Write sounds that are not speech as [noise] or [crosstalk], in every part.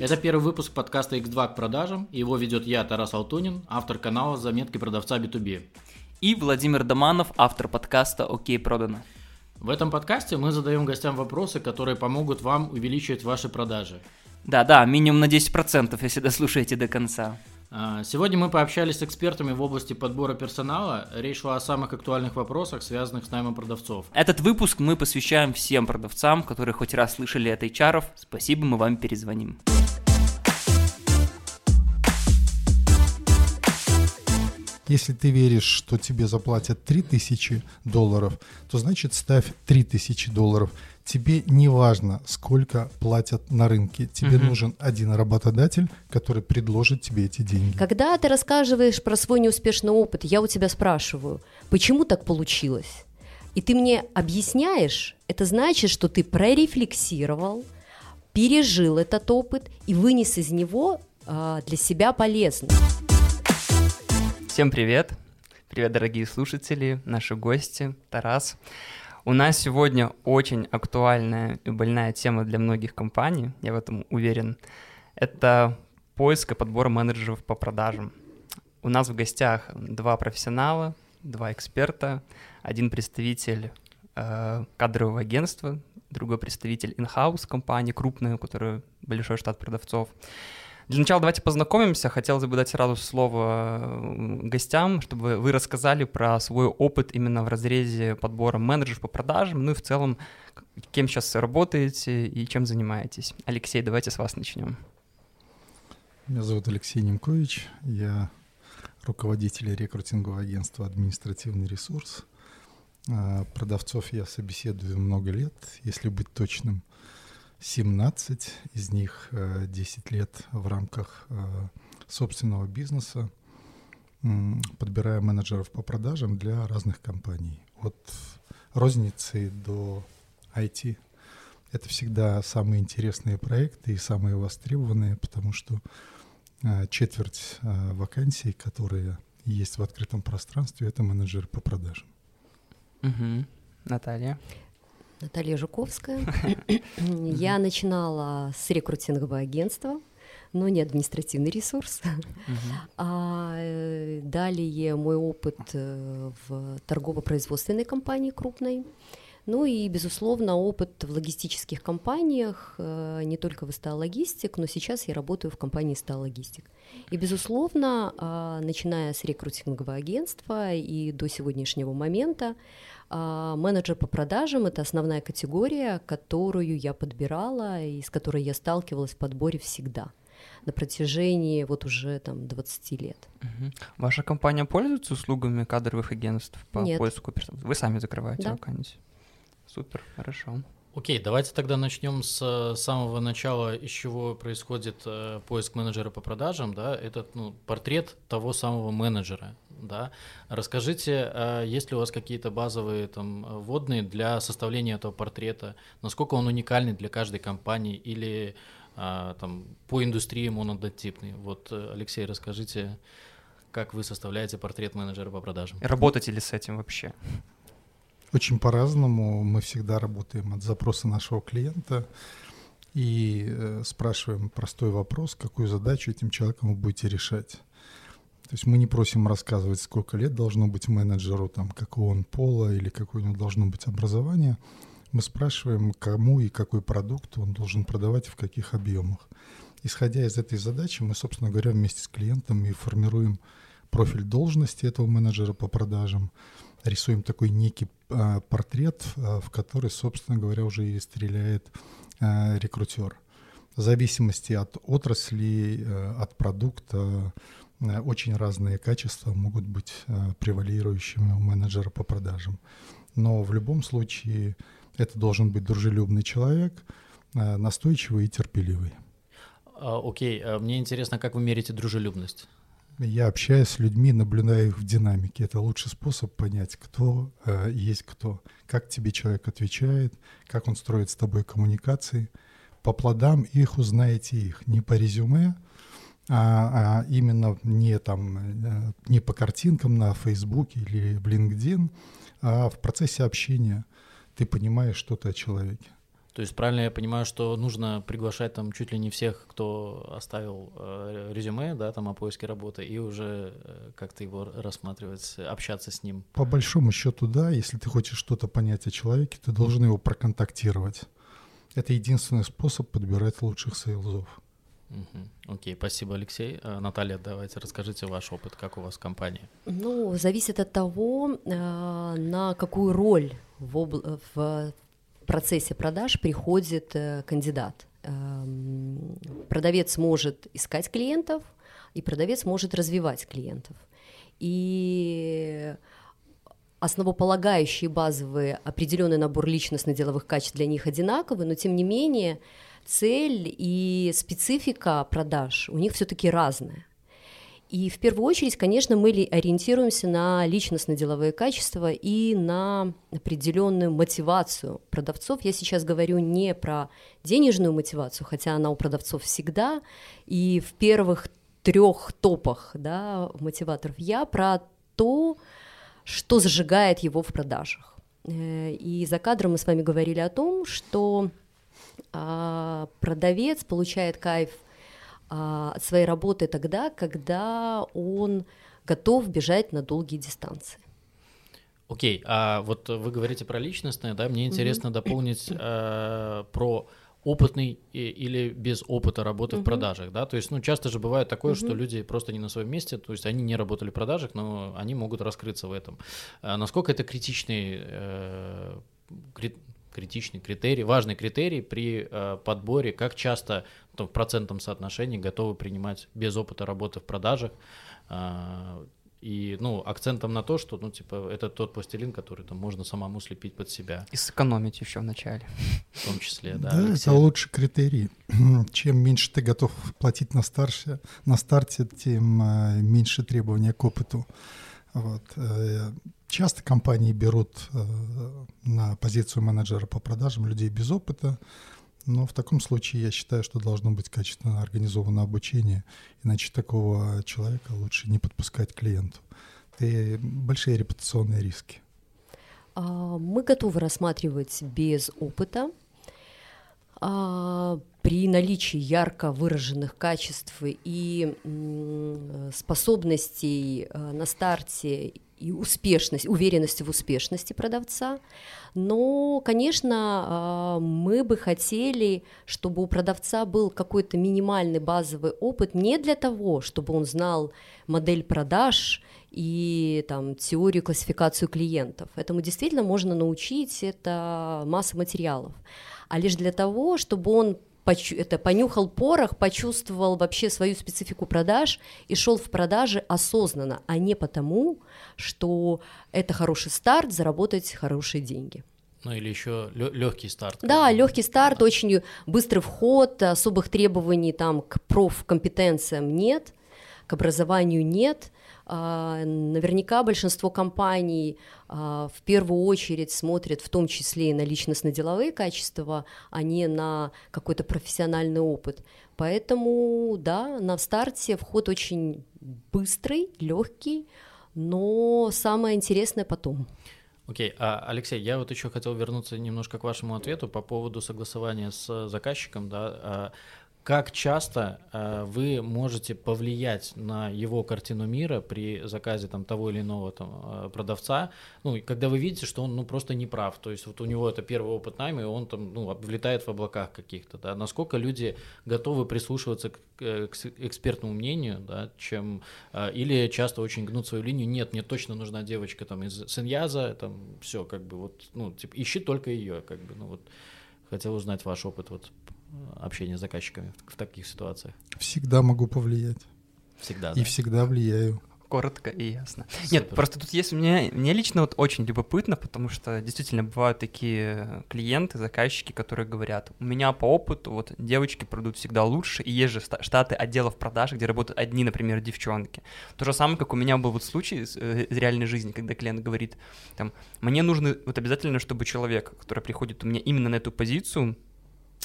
Это первый выпуск подкаста X2 к продажам. Его ведет я, Тарас Алтунин, автор канала «Заметки продавца B2B». И Владимир Доманов, автор подкаста «Окей, продано». В этом подкасте мы задаем гостям вопросы, которые помогут вам увеличивать ваши продажи. Да-да, минимум на 10%, если дослушаете до конца. А, сегодня мы пообщались с экспертами в области подбора персонала. Речь шла о самых актуальных вопросах, связанных с наймом продавцов. Этот выпуск мы посвящаем всем продавцам, которые хоть раз слышали от HR. Спасибо, мы вам перезвоним. Если ты веришь, что тебе заплатят 3000 долларов, то значит ставь 3000 долларов. Тебе не важно, сколько платят на рынке. Тебе угу. нужен один работодатель, который предложит тебе эти деньги. Когда ты рассказываешь про свой неуспешный опыт, я у тебя спрашиваю, почему так получилось? И ты мне объясняешь, это значит, что ты прорефлексировал, пережил этот опыт и вынес из него а, для себя полезный. Всем привет! Привет, дорогие слушатели, наши гости, Тарас. У нас сегодня очень актуальная и больная тема для многих компаний, я в этом уверен. Это поиск и подбор менеджеров по продажам. У нас в гостях два профессионала, два эксперта, один представитель э, кадрового агентства, другой представитель in-house компании крупной, у которой большой штат продавцов. Для начала давайте познакомимся. Хотелось бы дать сразу слово гостям, чтобы вы рассказали про свой опыт именно в разрезе подбора менеджеров по продажам, ну и в целом, кем сейчас работаете и чем занимаетесь. Алексей, давайте с вас начнем. Меня зовут Алексей Немкович, я руководитель рекрутингового агентства «Административный ресурс». А, продавцов я собеседую много лет, если быть точным. 17, из них 10 э, лет в рамках э, собственного бизнеса, подбирая менеджеров по продажам для разных компаний. От розницы до IT. Это всегда самые интересные проекты и самые востребованные, потому что э, четверть вакансий, которые есть в открытом пространстве, это менеджеры по продажам. Угу. Наталья. Наталья Жуковская. [laughs] Я начинала с рекрутингового агентства, но не административный ресурс. А э, далее мой опыт э, в торгово-производственной компании крупной. Ну и, безусловно, опыт в логистических компаниях, э, не только в СТА Логистик, но сейчас я работаю в компании СТА Логистик. И, безусловно, а, начиная с рекрутингового агентства и до сегодняшнего момента, менеджер по продажам — это основная категория, которую я подбирала и с которой я сталкивалась в подборе всегда на протяжении вот уже там 20 лет. Угу. Ваша компания пользуется услугами кадровых агентств по Нет. поиску персонала? Вы сами закрываете да. вакансии? Супер, хорошо. Окей, давайте тогда начнем с самого начала, из чего происходит э, поиск менеджера по продажам, да, это ну, портрет того самого менеджера, да. Расскажите, э, есть ли у вас какие-то базовые там вводные для составления этого портрета, насколько он уникальный для каждой компании или э, там по индустриям он однотипный? Вот, э, Алексей, расскажите, как вы составляете портрет менеджера по продажам? Работаете ли с этим вообще? Очень по-разному. Мы всегда работаем от запроса нашего клиента и э, спрашиваем простой вопрос, какую задачу этим человеком вы будете решать. То есть мы не просим рассказывать, сколько лет должно быть менеджеру, там, какого он пола или какое у него должно быть образование. Мы спрашиваем, кому и какой продукт он должен продавать и в каких объемах. Исходя из этой задачи, мы, собственно говоря, вместе с клиентом и формируем профиль должности этого менеджера по продажам, рисуем такой некий а, портрет, а, в который, собственно говоря, уже и стреляет а, рекрутер. В зависимости от отрасли, а, от продукта, а, очень разные качества могут быть а, превалирующими у менеджера по продажам. Но в любом случае это должен быть дружелюбный человек, настойчивый и терпеливый. Окей, okay. мне интересно, как вы мерите дружелюбность? Я общаюсь с людьми, наблюдаю их в динамике. Это лучший способ понять, кто э, есть кто, как тебе человек отвечает, как он строит с тобой коммуникации. По плодам их узнаете их, не по резюме, а, а именно не там э, не по картинкам на Фейсбуке или в LinkedIn, а в процессе общения ты понимаешь что-то о человеке. То есть правильно я понимаю, что нужно приглашать там чуть ли не всех, кто оставил э, резюме, да, там о поиске работы, и уже э, как-то его рассматривать, общаться с ним. По большому счету, да, если ты хочешь что-то понять о человеке, ты должен его проконтактировать. Это единственный способ подбирать лучших сейлзов. Угу. Окей, спасибо, Алексей. А, Наталья, давайте расскажите ваш опыт, как у вас в компании. Ну, зависит от того, э, на какую роль в, об... в процессе продаж приходит э, кандидат. Эм, продавец может искать клиентов, и продавец может развивать клиентов. И основополагающие базовые определенный набор личностно-деловых качеств для них одинаковый, но тем не менее цель и специфика продаж у них все-таки разная. И в первую очередь, конечно, мы ориентируемся на личностно-деловые качества и на определенную мотивацию продавцов. Я сейчас говорю не про денежную мотивацию, хотя она у продавцов всегда, и в первых трех топах да, мотиваторов. Я про то, что зажигает его в продажах. Э, и за кадром мы с вами говорили о том, что а, продавец получает кайф от своей работы тогда, когда он готов бежать на долгие дистанции. Окей, okay, а вот вы говорите про личностное, да, мне интересно mm-hmm. [coughs] дополнить э, про опытный или без опыта работы uh-huh. в продажах, да, то есть, ну, часто же бывает такое, uh-huh. что люди просто не на своем месте, то есть они не работали в продажах, но они могут раскрыться в этом. А насколько это критичный э, критичный критерий, важный критерий при э, подборе, как часто там, в процентном соотношении готовы принимать без опыта работы в продажах. Э, и, ну, акцентом на то, что, ну, типа, это тот пластилин, который там можно самому слепить под себя. И сэкономить еще вначале. В том числе, да. Да, Алексей? это лучший критерий. [clears throat] Чем меньше ты готов платить на, старше, на старте, тем э, меньше требования к опыту. Вот. Э, часто компании берут э, на позицию менеджера по продажам людей без опыта, но в таком случае я считаю, что должно быть качественно организовано обучение, иначе такого человека лучше не подпускать клиенту. Это большие репутационные риски. А, мы готовы рассматривать без опыта. А, при наличии ярко выраженных качеств и способностей э, на старте и успешность, уверенности в успешности продавца. Но, конечно, а, мы бы хотели, чтобы у продавца был какой-то минимальный базовый опыт не для того, чтобы он знал модель продаж и там, теорию, классификацию клиентов. Этому действительно можно научить, это масса материалов. А лишь для того, чтобы он это понюхал порох, почувствовал вообще свою специфику продаж и шел в продажи осознанно, а не потому, что это хороший старт, заработать хорошие деньги. Ну или еще легкий старт. Да, легкий старт, да. очень быстрый вход, особых требований там к профкомпетенциям нет, к образованию нет. А, наверняка большинство компаний а, в первую очередь смотрят в том числе и на личностно-деловые качества, а не на какой-то профессиональный опыт. Поэтому, да, на старте вход очень быстрый, легкий, но самое интересное потом. Окей, okay. а, Алексей, я вот еще хотел вернуться немножко к вашему ответу по поводу согласования с заказчиком, да. Как часто э, вы можете повлиять на его картину мира при заказе там того или иного там э, продавца, ну, когда вы видите, что он ну просто не прав, то есть вот у него это первый опыт найма, и он там ну влетает в облаках каких-то, да, насколько люди готовы прислушиваться к, к экспертному мнению, да, чем э, или часто очень гнут свою линию, нет, мне точно нужна девочка там из Сеньяза, там все как бы вот, ну типа ищи только ее, как бы, ну вот. Хотел узнать ваш опыт вот общения с заказчиками в, в таких ситуациях? Всегда могу повлиять. Всегда, И да? всегда влияю. Коротко и ясно. Супер. Нет, просто тут есть мне, мне лично вот очень любопытно, потому что действительно бывают такие клиенты, заказчики, которые говорят, у меня по опыту вот девочки продают всегда лучше, и есть же штаты отделов продаж, где работают одни, например, девчонки. То же самое, как у меня был вот случай из, э, из реальной жизни, когда клиент говорит, там, мне нужно вот обязательно, чтобы человек, который приходит у меня именно на эту позицию,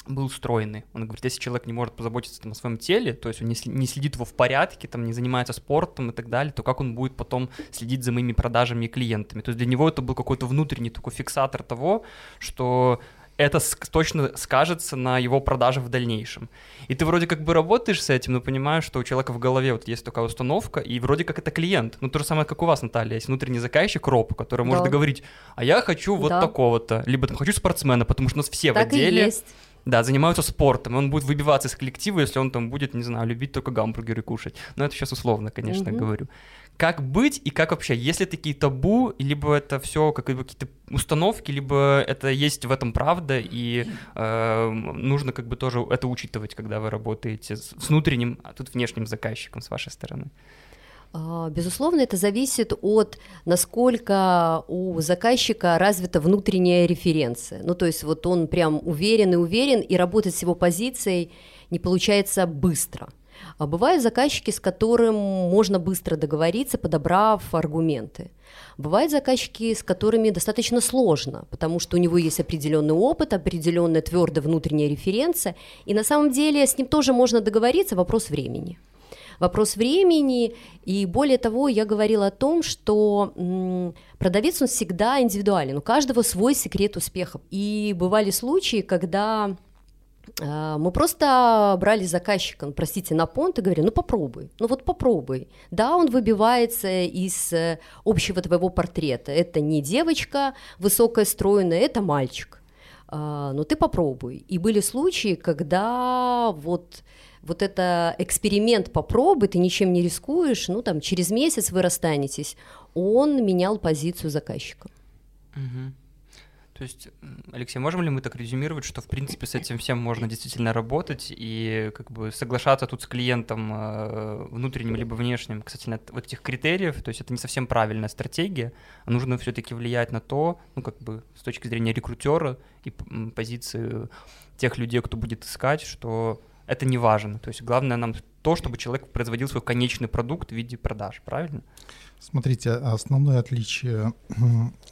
был стройный. Он говорит, если человек не может позаботиться там, о своем теле, то есть он не, не следит его в порядке, там, не занимается спортом и так далее, то как он будет потом следить за моими продажами и клиентами? То есть для него это был какой-то внутренний такой фиксатор того, что это точно скажется на его продаже в дальнейшем. И ты вроде как бы работаешь с этим, но понимаешь, что у человека в голове вот есть такая установка, и вроде как это клиент. Ну, то же самое, как у вас, Наталья, есть внутренний заказчик, роб, который да. может договорить, а я хочу вот да. такого-то, либо там хочу спортсмена, потому что у нас все так в отделе... И есть да, занимаются спортом, он будет выбиваться из коллектива, если он там будет, не знаю, любить только гамбургеры кушать. Но это сейчас условно, конечно, угу. говорю. Как быть и как вообще, если такие табу, либо это все как какие-то установки, либо это есть в этом правда, и э, нужно как бы тоже это учитывать, когда вы работаете с внутренним, а тут внешним заказчиком с вашей стороны. А, безусловно, это зависит от насколько у заказчика развита внутренняя референция. Ну, то есть вот он прям уверен и уверен, и работать с его позицией не получается быстро. А бывают заказчики, с которым можно быстро договориться, подобрав аргументы. Бывают заказчики, с которыми достаточно сложно, потому что у него есть определенный опыт, определенная твердая внутренняя референция, и на самом деле с ним тоже можно договориться, вопрос времени вопрос времени. И более того, я говорила о том, что продавец, он всегда индивидуален, у каждого свой секрет успеха. И бывали случаи, когда а, мы просто брали заказчика, ну, простите, на понт и говорили, ну попробуй, ну вот попробуй. Да, он выбивается из э, общего твоего портрета. Это не девочка высокая, стройная, это мальчик. А, но ты попробуй. И были случаи, когда вот вот это эксперимент попробуй, ты ничем не рискуешь, ну там через месяц вы расстанетесь, он менял позицию заказчика. Угу. То есть, Алексей, можем ли мы так резюмировать, что в принципе с этим всем можно действительно работать и как бы соглашаться тут с клиентом э, внутренним либо внешним касательно вот этих критериев, то есть это не совсем правильная стратегия, а нужно все-таки влиять на то, ну как бы с точки зрения рекрутера и позиции тех людей, кто будет искать, что это не важно. То есть главное нам то, чтобы человек производил свой конечный продукт в виде продаж, правильно? Смотрите, основное отличие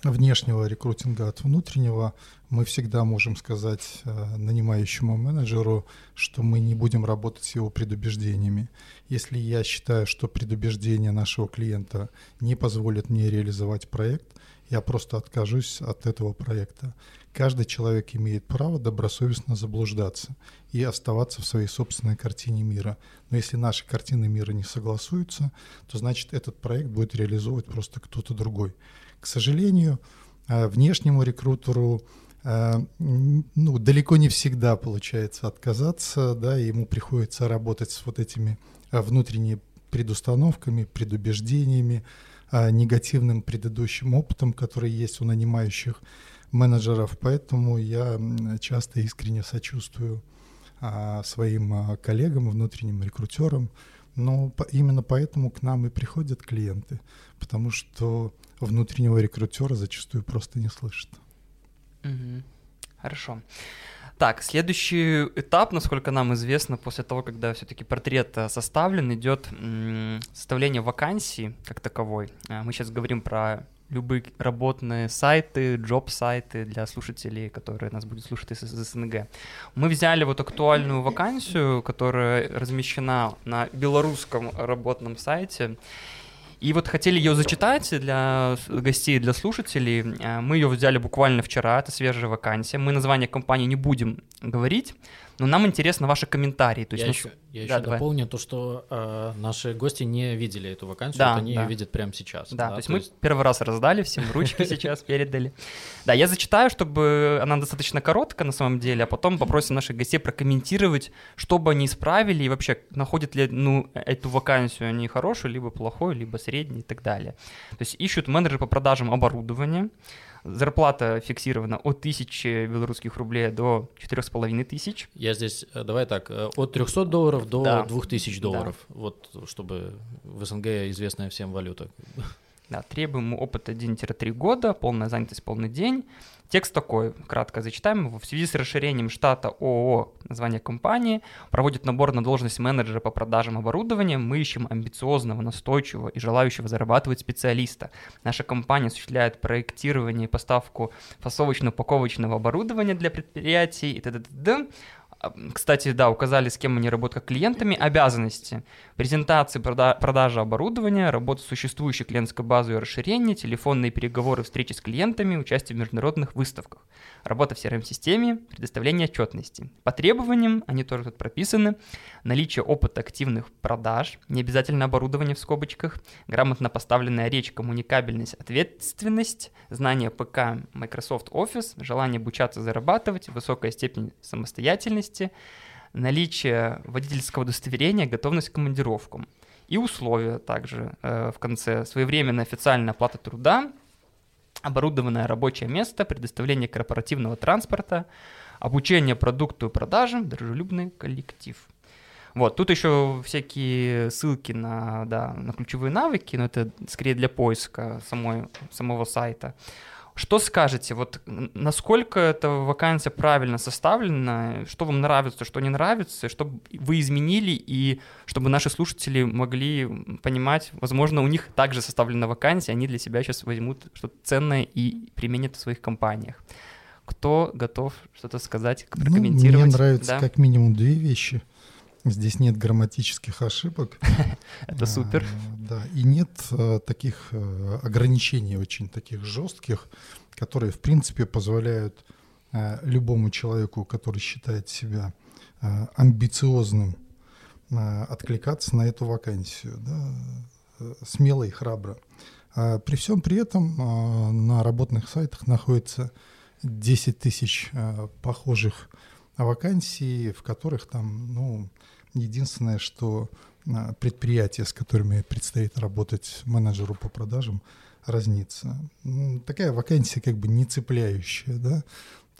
внешнего рекрутинга от внутреннего, мы всегда можем сказать э, нанимающему менеджеру, что мы не будем работать с его предубеждениями. Если я считаю, что предубеждения нашего клиента не позволят мне реализовать проект, я просто откажусь от этого проекта. Каждый человек имеет право добросовестно заблуждаться и оставаться в своей собственной картине мира. Но если наши картины мира не согласуются, то значит этот проект будет реализовывать просто кто-то другой. К сожалению, э, внешнему рекрутеру э, ну, далеко не всегда получается отказаться, да, ему приходится работать с вот этими э, внутренними предустановками, предубеждениями, негативным предыдущим опытом, который есть у нанимающих менеджеров. Поэтому я часто искренне сочувствую а, своим а, коллегам, внутренним рекрутерам. Но именно поэтому к нам и приходят клиенты, потому что внутреннего рекрутера зачастую просто не слышат. Угу. Хорошо. Так, следующий этап, насколько нам известно, после того, когда все-таки портрет э, составлен, идет составление вакансии как таковой. Э, мы сейчас говорим про любые работные сайты, джоб-сайты для слушателей, которые нас будут слушать из, из СНГ. Мы взяли вот актуальную вакансию, которая размещена на белорусском работном сайте, и вот хотели ее зачитать для гостей, для слушателей. Э, мы ее взяли буквально вчера, это свежая вакансия. Мы название компании не будем говорить, но нам интересно ваши комментарии. То есть, я ну, еще, я да, еще дополню то, что э, наши гости не видели эту вакансию, да, вот они да. ее видят прямо сейчас. Да, да то есть то мы есть... первый раз раздали всем ручки [laughs] сейчас, передали. Да, я зачитаю, чтобы она достаточно короткая на самом деле, а потом попросим наших гостей прокомментировать, что бы они исправили и вообще находят ли ну, эту вакансию они хорошую, либо плохую, либо среднюю и так далее. То есть ищут менеджер по продажам оборудования, Зарплата фиксирована от 1000 белорусских рублей до 4,5 тысяч. Я здесь, э, давай так, э, от 300 долларов до да. 2000 долларов. Да. Вот чтобы в СНГ известная всем валюта. Да, требуем опыт 1-3 года, полная занятость, полный день. Текст такой, кратко зачитаем его. В связи с расширением штата ООО, название компании, проводит набор на должность менеджера по продажам оборудования. Мы ищем амбициозного, настойчивого и желающего зарабатывать специалиста. Наша компания осуществляет проектирование и поставку фасовочно-упаковочного оборудования для предприятий и т.д. кстати, да, указали, с кем они работают как клиентами, обязанности. Презентации, прода- продажа оборудования, работа с существующей клиентской базой и расширение, телефонные переговоры, встречи с клиентами, участие в международных выставках, работа в CRM-системе, предоставление отчетности. По требованиям, они тоже тут прописаны, наличие опыта активных продаж, не обязательно оборудование в скобочках, грамотно поставленная речь, коммуникабельность, ответственность, знание ПК, Microsoft Office, желание обучаться, зарабатывать, высокая степень самостоятельности, наличие водительского удостоверения, готовность к командировкам. И условия также э, в конце. Своевременная официальная оплата труда, оборудованное рабочее место, предоставление корпоративного транспорта, обучение продукту и продажам, дружелюбный коллектив. Вот, тут еще всякие ссылки на, да, на ключевые навыки, но это скорее для поиска самой, самого сайта. Что скажете, вот насколько эта вакансия правильно составлена, что вам нравится, что не нравится, что вы изменили, и чтобы наши слушатели могли понимать, возможно, у них также составлена вакансия, они для себя сейчас возьмут что-то ценное и применят в своих компаниях. Кто готов что-то сказать, прокомментировать? Ну, мне нравится да? как минимум две вещи. Здесь нет грамматических ошибок. [laughs] Это супер. А, да, и нет э, таких э, ограничений очень таких жестких, которые, в принципе, позволяют э, любому человеку, который считает себя амбициозным, откликаться на эту вакансию, да, смело и храбро. А при всем при этом на работных сайтах находится 10 тысяч похожих вакансий, в которых там, ну, единственное, что а, предприятия, с которыми предстоит работать менеджеру по продажам, разнится. Такая вакансия как бы не цепляющая, да,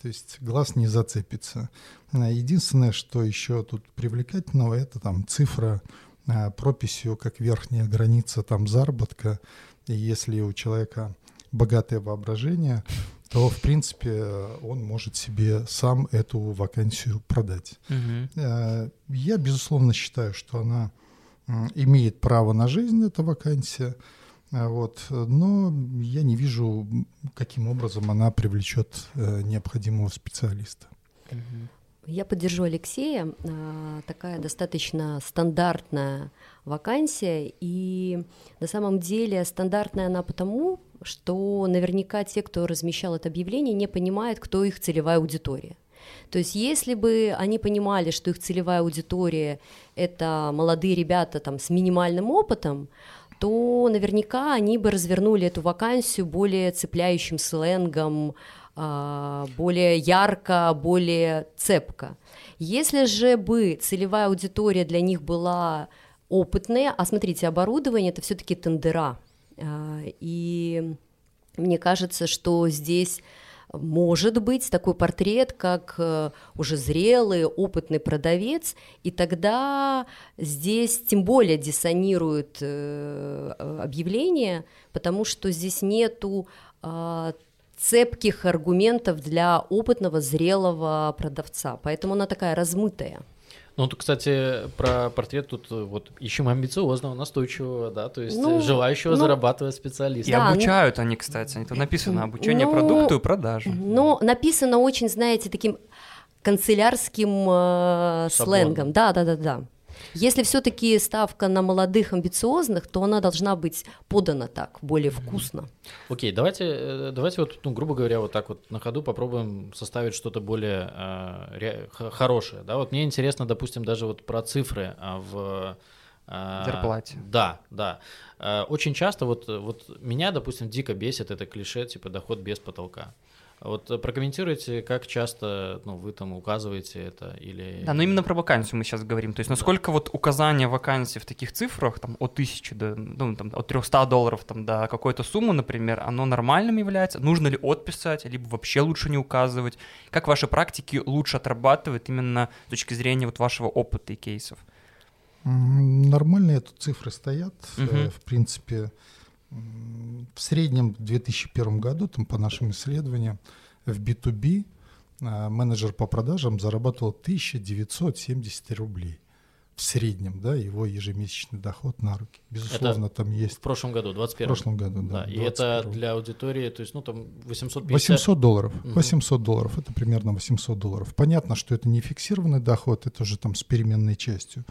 то есть глаз не зацепится. А, единственное, что еще тут привлекательного, это там цифра а, прописью как верхняя граница там заработка. И если у человека богатое воображение, то, в принципе, он может себе сам эту вакансию продать. Угу. Я, безусловно, считаю, что она имеет право на жизнь, эта вакансия, э, вот, но я не вижу, каким образом она привлечет э, необходимого специалиста. Я поддержу Алексея. Такая достаточно стандартная вакансия, и на самом деле стандартная она потому, что наверняка те, кто размещал это объявление, не понимают, кто их целевая аудитория. То есть если бы они понимали, что их целевая аудитория — это молодые ребята там, с минимальным опытом, то наверняка они бы развернули эту вакансию более цепляющим сленгом, а, более ярко, более цепко. Если же бы целевая аудитория для них была опытная, а смотрите, оборудование это все-таки тендера, а, и мне кажется, что здесь может быть такой портрет, как э, уже зрелый, опытный продавец, и тогда здесь тем более диссонирует э, объявление, потому что здесь нету а, цепких аргументов для опытного, зрелого продавца, поэтому она такая размытая. Ну, тут, кстати, про портрет тут э, вот ищем амбициозного, настойчивого, да, то есть ну, желающего ну, зарабатывать специалиста. И да, обучают ну, они, кстати, это написано, обучение ну, продукту и продаже. Ну, написано очень, знаете, таким канцелярским э, сленгом, да, да, да, да. Если все-таки ставка на молодых, амбициозных, то она должна быть подана так, более вкусно. Окей, okay, давайте, э, давайте вот, ну, грубо говоря, вот так вот на ходу попробуем составить что-то более э, ре, хорошее. Да, вот мне интересно, допустим, даже вот про цифры а, в э, зарплате. Да, да. Э, очень часто вот, вот меня, допустим, дико бесит это клише, типа доход без потолка. Вот э, прокомментируйте, как часто ну, вы там указываете это или... Да, но именно про вакансию мы сейчас говорим. То есть насколько да. вот указание вакансии в таких цифрах, там, от тысячи до, ну, там, от 300 долларов там, до какой-то суммы, например, оно нормальным является? Нужно ли отписать, либо вообще лучше не указывать? Как ваши практики лучше отрабатывают именно с точки зрения вот вашего опыта и кейсов? Нормально эту цифры стоят. Угу. В принципе, в среднем в 2001 году, там, по нашим исследованиям, в B2B а, менеджер по продажам зарабатывал 1970 рублей. в среднем, да, его ежемесячный доход на руки. Безусловно, это там есть... В прошлом году, 21 В прошлом году, да. да и это для аудитории, то есть, ну, там 850... 800 долларов. Угу. 800 долларов, это примерно 800 долларов. Понятно, что это не фиксированный доход, это уже там с переменной частью.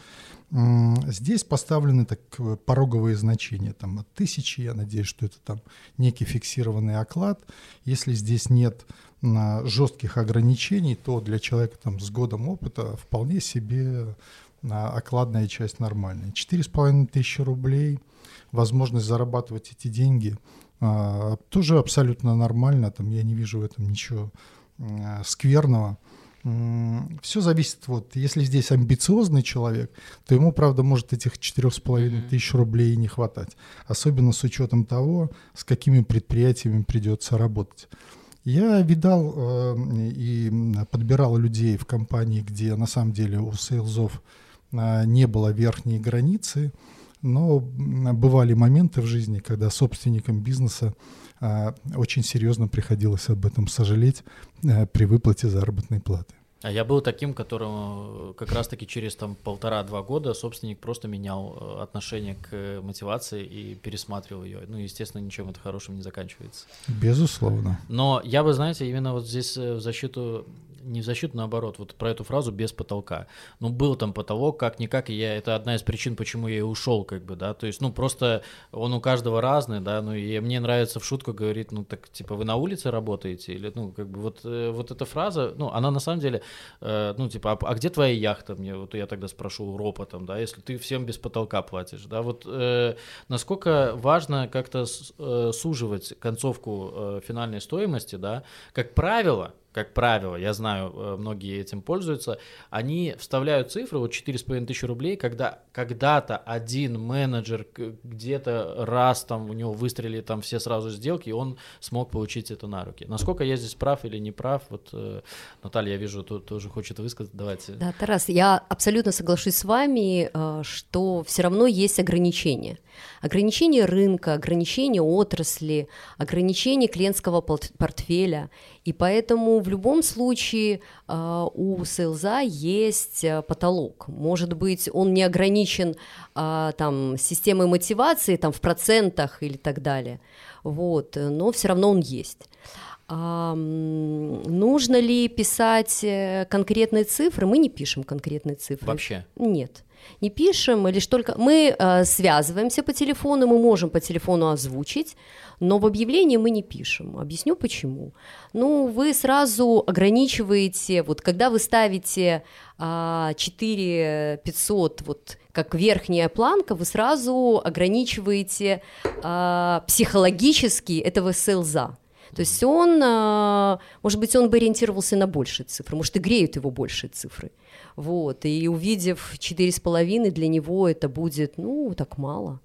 Здесь поставлены так пороговые значения, там от тысячи, я надеюсь, что это там некий фиксированный оклад. Если здесь нет жестких ограничений, то для человека там с годом опыта вполне себе окладная часть нормальная. Четыре с половиной тысячи рублей, возможность зарабатывать эти деньги а, тоже абсолютно нормально, там я не вижу в этом ничего а, скверного. Все зависит, вот, если здесь амбициозный человек, то ему, правда, может этих четырех с половиной тысяч рублей не хватать. Особенно с учетом того, с какими предприятиями придется работать. Я видал э, и подбирал людей в компании, где на самом деле у сейлзов э, не было верхней границы, но бывали моменты в жизни, когда собственникам бизнеса очень серьезно приходилось об этом сожалеть э, при выплате заработной платы. А я был таким, которому э, как раз-таки через там полтора-два года собственник просто менял э, отношение к мотивации и пересматривал ее. Ну, естественно, ничем это хорошим не заканчивается. Безусловно. Но я бы, знаете, именно вот здесь в защиту не в защиту, наоборот, вот про эту фразу без потолка. Ну, был там потолок, как-никак, и я, это одна из причин, почему я и ушел, как бы, да, то есть, ну, просто он у каждого разный, да, ну, и мне нравится в шутку говорить, ну, так, типа, вы на улице работаете, или, ну, как бы, вот, э, вот эта фраза, ну, она на самом деле, э, ну, типа, а, а где твоя яхта, мне, вот я тогда спрошу ропотом, да, если ты всем без потолка платишь, да, вот, э, насколько важно как-то суживать концовку финальной стоимости, да, как правило, как правило, я знаю, э, многие этим пользуются, они вставляют цифры, вот 4,5 тысячи рублей, когда когда-то один менеджер где-то раз там у него выстрелили там все сразу сделки, и он смог получить это на руки. Насколько я здесь прав или не прав, вот э, Наталья, я вижу, тут тоже хочет высказать, давайте. Да, Тарас, я абсолютно соглашусь с вами, э, что все равно есть ограничения. Ограничения рынка, ограничения отрасли, ограничения клиентского портфеля. И поэтому в любом случае э, у сейлза есть э, потолок. Может быть, он не ограничен э, там, системой мотивации там, в процентах или так далее, вот, но все равно он есть. А, нужно ли писать конкретные цифры? Мы не пишем конкретные цифры. Вообще? Нет не пишем, лишь только мы э, связываемся по телефону, мы можем по телефону озвучить, но в объявлении мы не пишем. Объясню почему. Ну, вы сразу ограничиваете, вот когда вы ставите э, 4 500, вот как верхняя планка, вы сразу ограничиваете э, психологически этого селза. То есть он, э, может быть, он бы ориентировался на большие цифры, может, и греют его большие цифры. Вот, и увидев четыре с половиной, для него это будет, ну, так мало.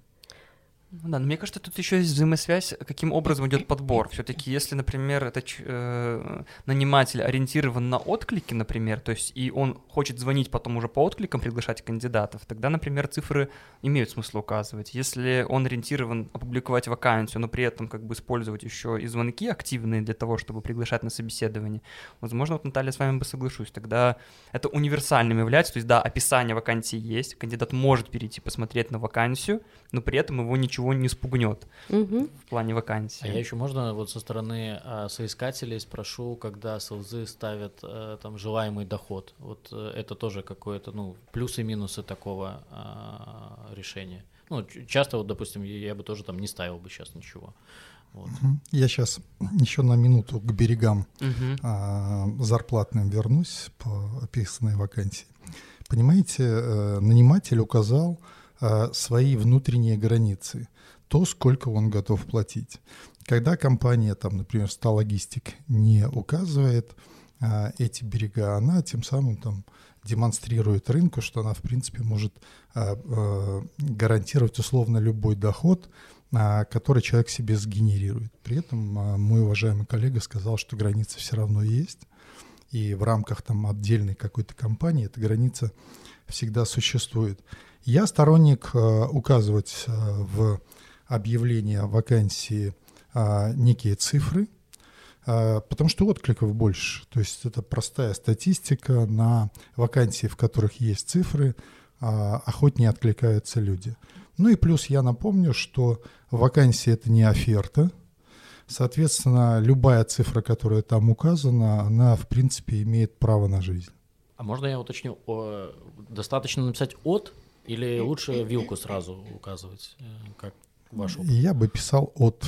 Ну да, но мне кажется, тут еще есть взаимосвязь, каким образом идет подбор. Все-таки, если, например, этот э, наниматель ориентирован на отклики, например, то есть и он хочет звонить потом уже по откликам, приглашать кандидатов, тогда, например, цифры имеют смысл указывать. Если он ориентирован опубликовать вакансию, но при этом как бы использовать еще и звонки активные для того, чтобы приглашать на собеседование, возможно, вот Наталья с вами бы соглашусь, тогда это универсальным является, то есть да, описание вакансии есть, кандидат может перейти посмотреть на вакансию, но при этом его ничего ничего не спугнет угу. в плане вакансии. А я еще можно вот со стороны а, соискателей спрошу, когда селзы ставят а, там желаемый доход. Вот а, это тоже какое-то, ну, плюсы и минусы такого а, решения. Ну, часто вот, допустим, я, я бы тоже там не ставил бы сейчас ничего. Вот. Я сейчас еще на минуту к берегам угу. а, зарплатным вернусь по описанной вакансии. Понимаете, э, наниматель указал свои внутренние границы, то, сколько он готов платить. Когда компания, там, например, Сталогистик не указывает а, эти берега, она тем самым там демонстрирует рынку, что она, в принципе, может а, а, гарантировать условно любой доход, а, который человек себе сгенерирует. При этом а, мой уважаемый коллега сказал, что граница все равно есть, и в рамках там отдельной какой-то компании эта граница всегда существует. Я сторонник э, указывать э, в объявление вакансии э, некие цифры, потому что откликов больше. То есть это простая статистика на вакансии, в которых есть цифры, охотнее откликаются люди. Ну и плюс я напомню, что вакансия это не оферта, Соответственно, любая цифра, которая там указана, она, в принципе, имеет право на жизнь. А можно я уточню, достаточно написать «от» или лучше вилку сразу указывать, э, как вашу? Я бы писал «от».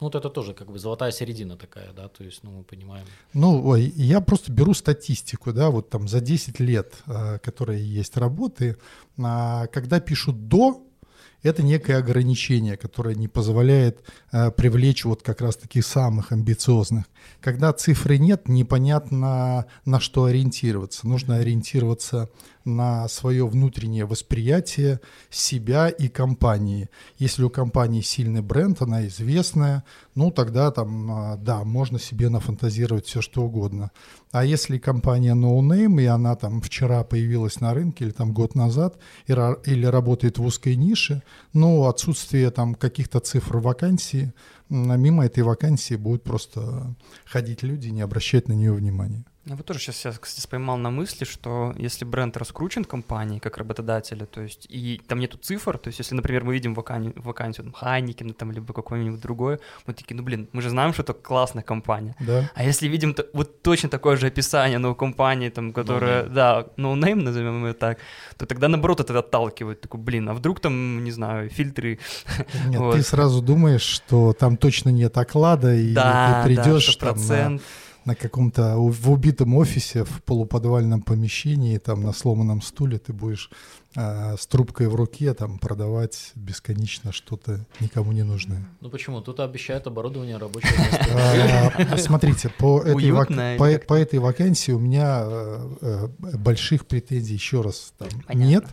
Ну, вот это тоже как бы золотая середина такая, да, то есть, ну, мы понимаем. Ну, я просто беру статистику, да, вот там за 10 лет, э, которые есть работы, а, когда пишут «до», это некое ограничение, которое не позволяет э, привлечь вот как раз таких самых амбициозных. Когда цифры нет, непонятно на что ориентироваться. Нужно ориентироваться на свое внутреннее восприятие себя и компании. Если у компании сильный бренд, она известная, ну тогда там, а, да, можно себе нафантазировать все что угодно. А если компания no name, и она там вчера появилась на рынке или там год назад, или работает в узкой нише, ну отсутствие там каких-то цифр вакансии, мимо этой вакансии будут просто ходить люди, не обращать на нее внимания. Я вот тоже сейчас, я, кстати, поймал на мысли, что если бренд раскручен компанией как работодателя, то есть и там нету цифр, то есть если, например, мы видим вакансию, вакансию там, Хайникина там, либо какой-нибудь другой, мы такие, ну блин, мы же знаем, что это классная компания. Да. А если видим то, вот точно такое же описание, но у компании, там, которая, no да, no name, назовем ее так, то тогда наоборот это отталкивает, такой, блин, а вдруг там, не знаю, фильтры. Нет, [laughs] вот. ты сразу думаешь, что там точно нет оклада, и да, ты придешь да, там на на каком-то в убитом офисе в полуподвальном помещении, там на сломанном стуле ты будешь а, с трубкой в руке там продавать бесконечно что-то никому не нужное. Ну почему? Тут обещают оборудование рабочего [laughs] места. А, смотрите, по этой, вакансии у меня э, э, больших претензий еще раз там нет.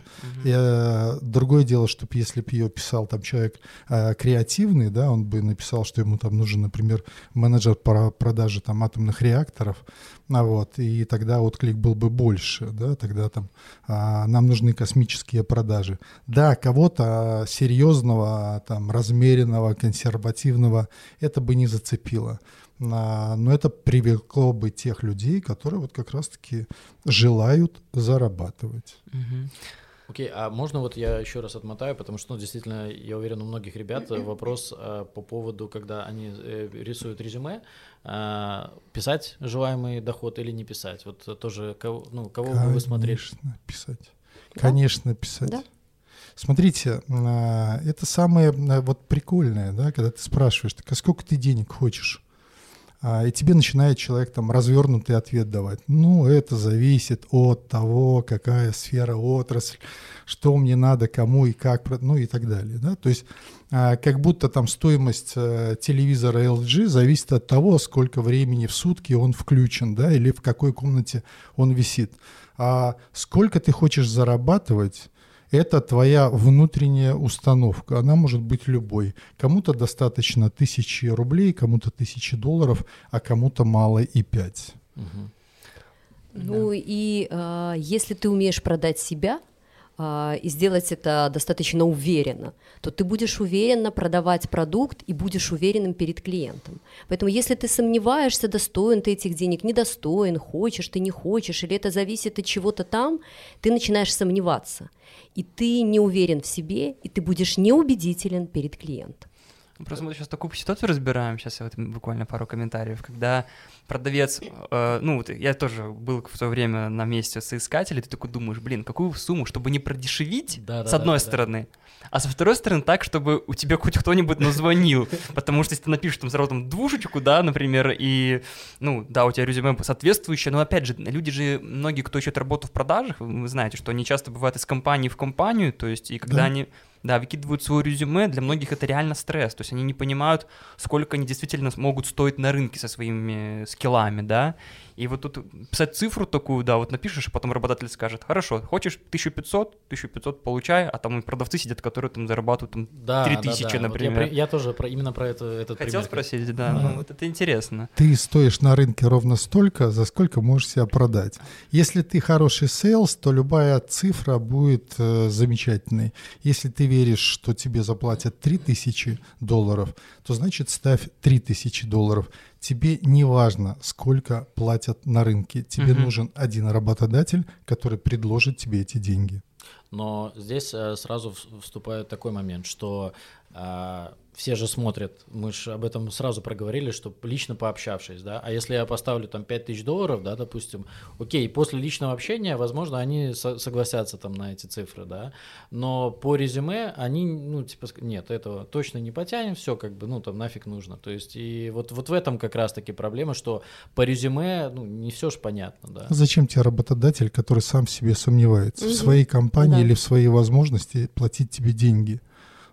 Другое дело, чтобы если бы ее писал там человек э, креативный, да, он бы написал, что ему там нужен, например, менеджер по продаже там атомных реакторов, а вот, и тогда отклик был бы больше, да, тогда там а, нам нужны космические продажи. Да, кого-то серьезного, там, размеренного, консервативного это бы не зацепило. А, но это привлекло бы тех людей, которые вот как раз-таки желают зарабатывать. Угу. Окей, а можно вот я еще раз отмотаю, потому что, ну, действительно, я уверен, у многих ребят вопрос а, по поводу, когда они э, рисуют резюме, писать желаемый доход или не писать? Вот тоже, кого, ну, кого Конечно, вы смотрели? Конечно, писать. Да? Конечно, писать. Да? Смотрите, а, это самое а, вот прикольное, да, когда ты спрашиваешь, так а сколько ты денег хочешь? А, и тебе начинает человек там развернутый ответ давать. Ну, это зависит от того, какая сфера, отрасль, что мне надо, кому и как, ну и так далее. Да? То есть а, как будто там стоимость э, телевизора LG зависит от того, сколько времени в сутки он включен, да, или в какой комнате он висит. А сколько ты хочешь зарабатывать, это твоя внутренняя установка. Она может быть любой. Кому-то достаточно тысячи рублей, кому-то тысячи долларов, а кому-то мало и пять. Угу. Ну да. и э, если ты умеешь продать себя, а, и сделать это достаточно уверенно, то ты будешь уверенно продавать продукт и будешь уверенным перед клиентом. Поэтому если ты сомневаешься, достоин ты этих денег, недостоин, хочешь ты, не хочешь, или это зависит от чего-то там, ты начинаешь сомневаться. И ты не уверен в себе, и ты будешь неубедителен перед клиентом. Просто мы сейчас такую ситуацию разбираем, сейчас вот буквально пару комментариев, когда продавец, э, ну вот я тоже был в то время на месте соискателя, ты такой думаешь, блин, какую сумму, чтобы не продешевить, да, с да, одной да, стороны, да. а со второй стороны так, чтобы у тебя хоть кто-нибудь назвонил, потому что если ты напишешь там сразу там двушечку, да, например, и, ну, да, у тебя резюме соответствующее, но опять же, люди же, многие, кто ищет работу в продажах, вы знаете, что они часто бывают из компании в компанию, то есть, и когда да. они да, выкидывают свое резюме, для многих это реально стресс, то есть они не понимают, сколько они действительно могут стоить на рынке со своими скиллами, да, и вот тут писать цифру такую, да, вот напишешь, а потом работодатель скажет, хорошо, хочешь 1500, 1500 получай, а там и продавцы сидят, которые там зарабатывают там да, 3000, да, да. например. Вот я, я тоже про, именно про это, этот Хотел пример. спросить, да, да. Ну, вот это интересно. Ты стоишь на рынке ровно столько, за сколько можешь себя продать. Если ты хороший sales, то любая цифра будет э, замечательной. Если ты веришь, что тебе заплатят 3000 долларов, то значит ставь 3000 долларов тебе не важно, сколько платят на рынке. Тебе угу. нужен один работодатель, который предложит тебе эти деньги. Но здесь э, сразу вступает такой момент, что все же смотрят, мы же об этом сразу проговорили, что лично пообщавшись, да, а если я поставлю там 5000 долларов, да, допустим, окей, после личного общения, возможно, они со- согласятся там на эти цифры, да, но по резюме они, ну, типа, нет, этого точно не потянем, все как бы, ну, там нафиг нужно, то есть и вот, вот в этом как раз-таки проблема, что по резюме, ну, не все же понятно, да. Зачем тебе работодатель, который сам в себе сомневается, угу. в своей компании да. или в своей возможности платить тебе деньги?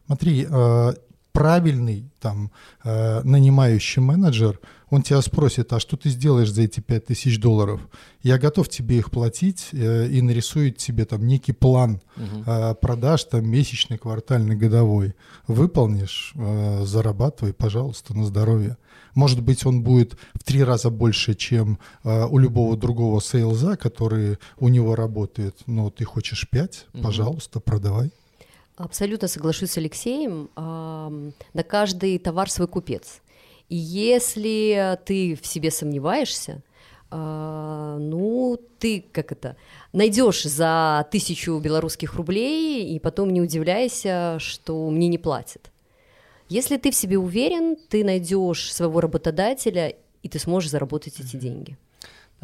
Смотри, а, правильный там э, нанимающий менеджер, он тебя спросит, а что ты сделаешь за эти 5000 долларов? Я готов тебе их платить э, и нарисует тебе там некий план угу. э, продаж, там месячный, квартальный, годовой. Выполнишь, э, зарабатывай, пожалуйста, на здоровье. Может быть, он будет в три раза больше, чем э, у любого другого сейлза, который у него работает, но ты хочешь 5, угу. пожалуйста, продавай. Абсолютно соглашусь с Алексеем. На каждый товар свой купец. И если ты в себе сомневаешься, а, ну, ты как это, найдешь за тысячу белорусских рублей и потом не удивляйся, что мне не платят. Если ты в себе уверен, ты найдешь своего работодателя, и ты сможешь заработать эти деньги.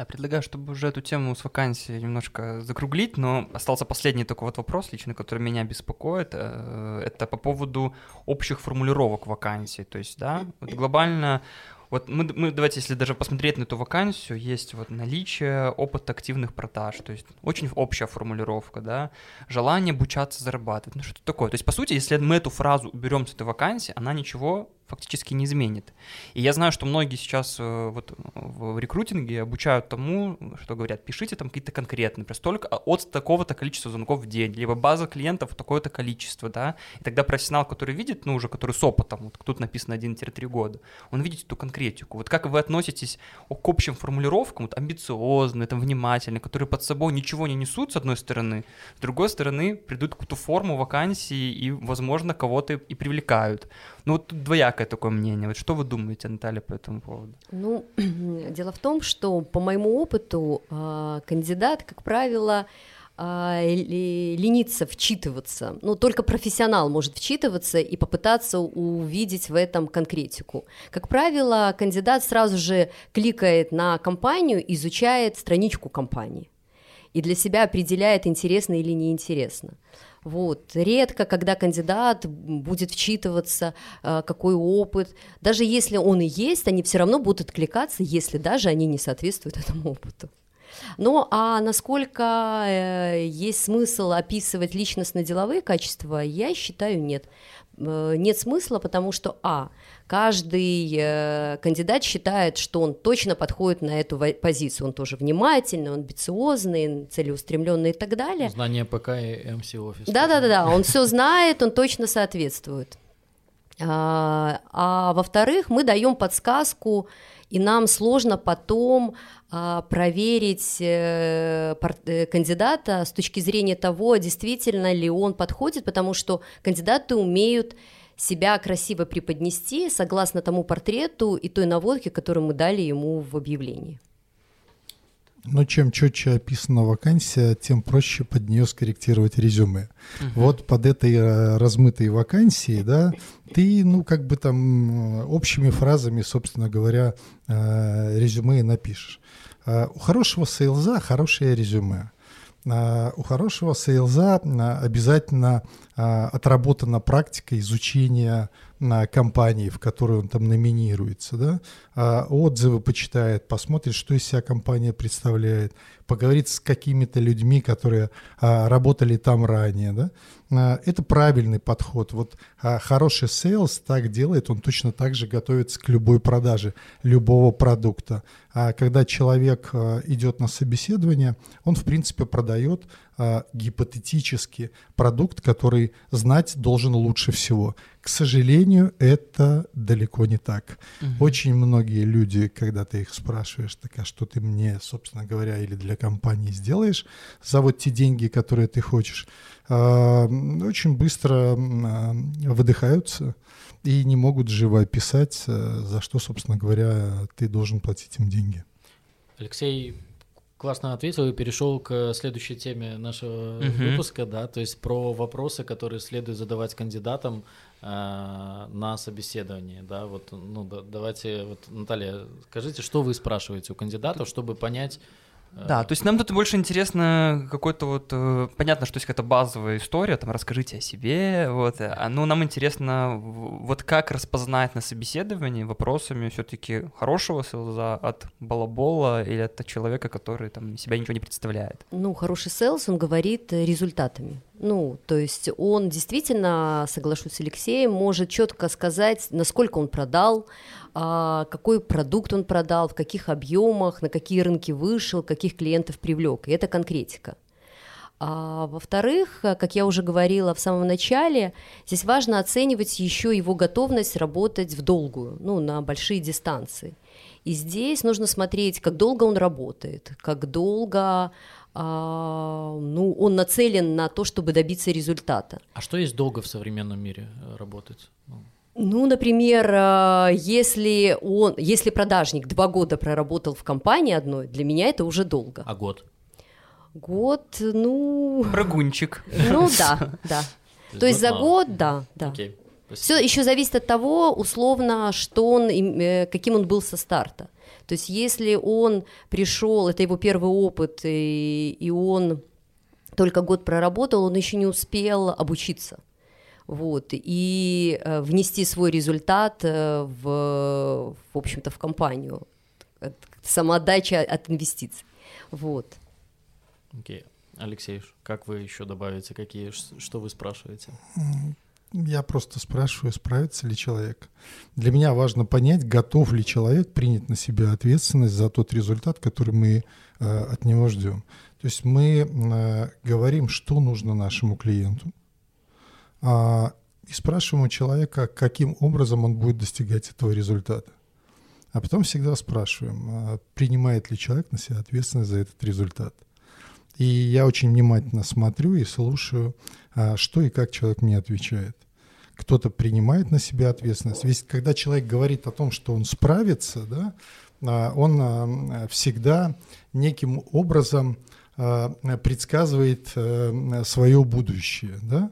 Я предлагаю, чтобы уже эту тему с вакансией немножко закруглить, но остался последний только вот вопрос лично, который меня беспокоит. Э, это по поводу общих формулировок вакансий. То есть, да, вот глобально вот мы, мы давайте, если даже посмотреть на эту вакансию, есть вот наличие опыта активных продаж, то есть очень общая формулировка, да, желание обучаться зарабатывать, ну что такое. То есть, по сути, если мы эту фразу уберем с этой вакансии, она ничего фактически не изменит. И я знаю, что многие сейчас э, вот в рекрутинге обучают тому, что говорят, пишите там какие-то конкретные, например, столько от такого-то количества звонков в день, либо база клиентов такое-то количество, да, и тогда профессионал, который видит, ну уже который с опытом, вот тут написано 1-3 года, он видит эту конкретику. Вот как вы относитесь к общим формулировкам, вот амбициозные, там внимательные, которые под собой ничего не несут, с одной стороны, с другой стороны, придут какую-то форму вакансии и, возможно, кого-то и привлекают. Ну вот тут двоякое такое мнение. Вот что вы думаете, Наталья, по этому поводу? Ну, [clears throat] дело в том, что по моему опыту а, кандидат, как правило, а, лениться вчитываться. Ну, только профессионал может вчитываться и попытаться увидеть в этом конкретику. Как правило, кандидат сразу же кликает на компанию, изучает страничку компании и для себя определяет, интересно или неинтересно. Вот. Редко, когда кандидат будет вчитываться, э, какой опыт. Даже если он и есть, они все равно будут откликаться, если даже они не соответствуют этому опыту. Ну а насколько э, есть смысл описывать личностно-деловые качества, я считаю нет. Э, нет смысла, потому что, а, каждый э, кандидат считает, что он точно подходит на эту позицию, он тоже внимательный, он амбициозный, целеустремленный и так далее. Знание ПК и МС офис. Да-да-да, он все знает, он точно соответствует. А, а во-вторых, мы даем подсказку, и нам сложно потом проверить э, э, кандидата с точки зрения того, действительно ли он подходит, потому что кандидаты умеют себя красиво преподнести согласно тому портрету и той наводке, которую мы дали ему в объявлении. Но чем четче описана вакансия, тем проще под нее скорректировать резюме. Угу. Вот под этой э, размытой вакансией, да, ты, ну, как бы там общими фразами, собственно говоря, резюме и напишешь. Э, у хорошего сейлза хорошее резюме. Э, у хорошего сейлза э, обязательно отработана практика изучения компании, в которую он там номинируется, да, отзывы почитает, посмотрит, что из себя компания представляет, поговорит с какими-то людьми, которые работали там ранее, да, а, это правильный подход. Вот а, хороший sales так делает, он точно так же готовится к любой продаже любого продукта. А когда человек а, идет на собеседование, он, в принципе, продает гипотетически продукт, который знать должен лучше всего. К сожалению, это далеко не так. Угу. Очень многие люди, когда ты их спрашиваешь, так а что ты мне, собственно говоря, или для компании сделаешь за вот те деньги, которые ты хочешь, очень быстро выдыхаются, и не могут живо описать, э, за что, собственно говоря, ты должен платить им деньги. Алексей классно ответил и перешел к следующей теме нашего угу. выпуска, да, то есть про вопросы, которые следует задавать кандидатам э, на собеседовании, да, вот, ну, да, давайте, вот, Наталья, скажите, что вы спрашиваете у кандидатов, чтобы понять, да, то есть нам тут больше интересно какой-то вот... Э, понятно, что есть какая-то базовая история, там, расскажите о себе, вот. А, но нам интересно вот как распознать на собеседовании вопросами все таки хорошего селза от балабола или от человека, который там себя ничего не представляет. Ну, хороший селс, он говорит результатами. Ну, то есть он действительно, соглашусь с Алексеем, может четко сказать, насколько он продал, какой продукт он продал, в каких объемах, на какие рынки вышел, каких клиентов привлек. И это конкретика. А, во-вторых, как я уже говорила в самом начале, здесь важно оценивать еще его готовность работать в долгую, ну, на большие дистанции. И здесь нужно смотреть, как долго он работает, как долго а, ну, он нацелен на то, чтобы добиться результата. А что есть долго в современном мире э, работать? Ну, например, э, если он, если продажник два года проработал в компании одной, для меня это уже долго. А год? Год, ну... Прогунчик. Ну [laughs] да, да. То есть за год, да, да. Все еще зависит от того, условно, что он, э, каким он был со старта. То есть если он пришел, это его первый опыт, и, и он только год проработал, он еще не успел обучиться. Вот, и э, внести свой результат э, в, в общем-то, в компанию. Самоотдача от инвестиций. Вот. Окей. Okay. Алексей, как вы еще добавите, какие, что вы спрашиваете? Я просто спрашиваю, справится ли человек. Для меня важно понять, готов ли человек принять на себя ответственность за тот результат, который мы э, от него ждем. То есть мы э, говорим, что нужно нашему клиенту, и спрашиваем у человека, каким образом он будет достигать этого результата. А потом всегда спрашиваем, э, принимает ли человек на себя ответственность за этот результат. И я очень внимательно смотрю и слушаю, а, что и как человек мне отвечает. Кто-то принимает на себя ответственность. Ведь когда человек говорит о том, что он справится, да, а, он а, всегда неким образом предсказывает э, свое будущее. Да?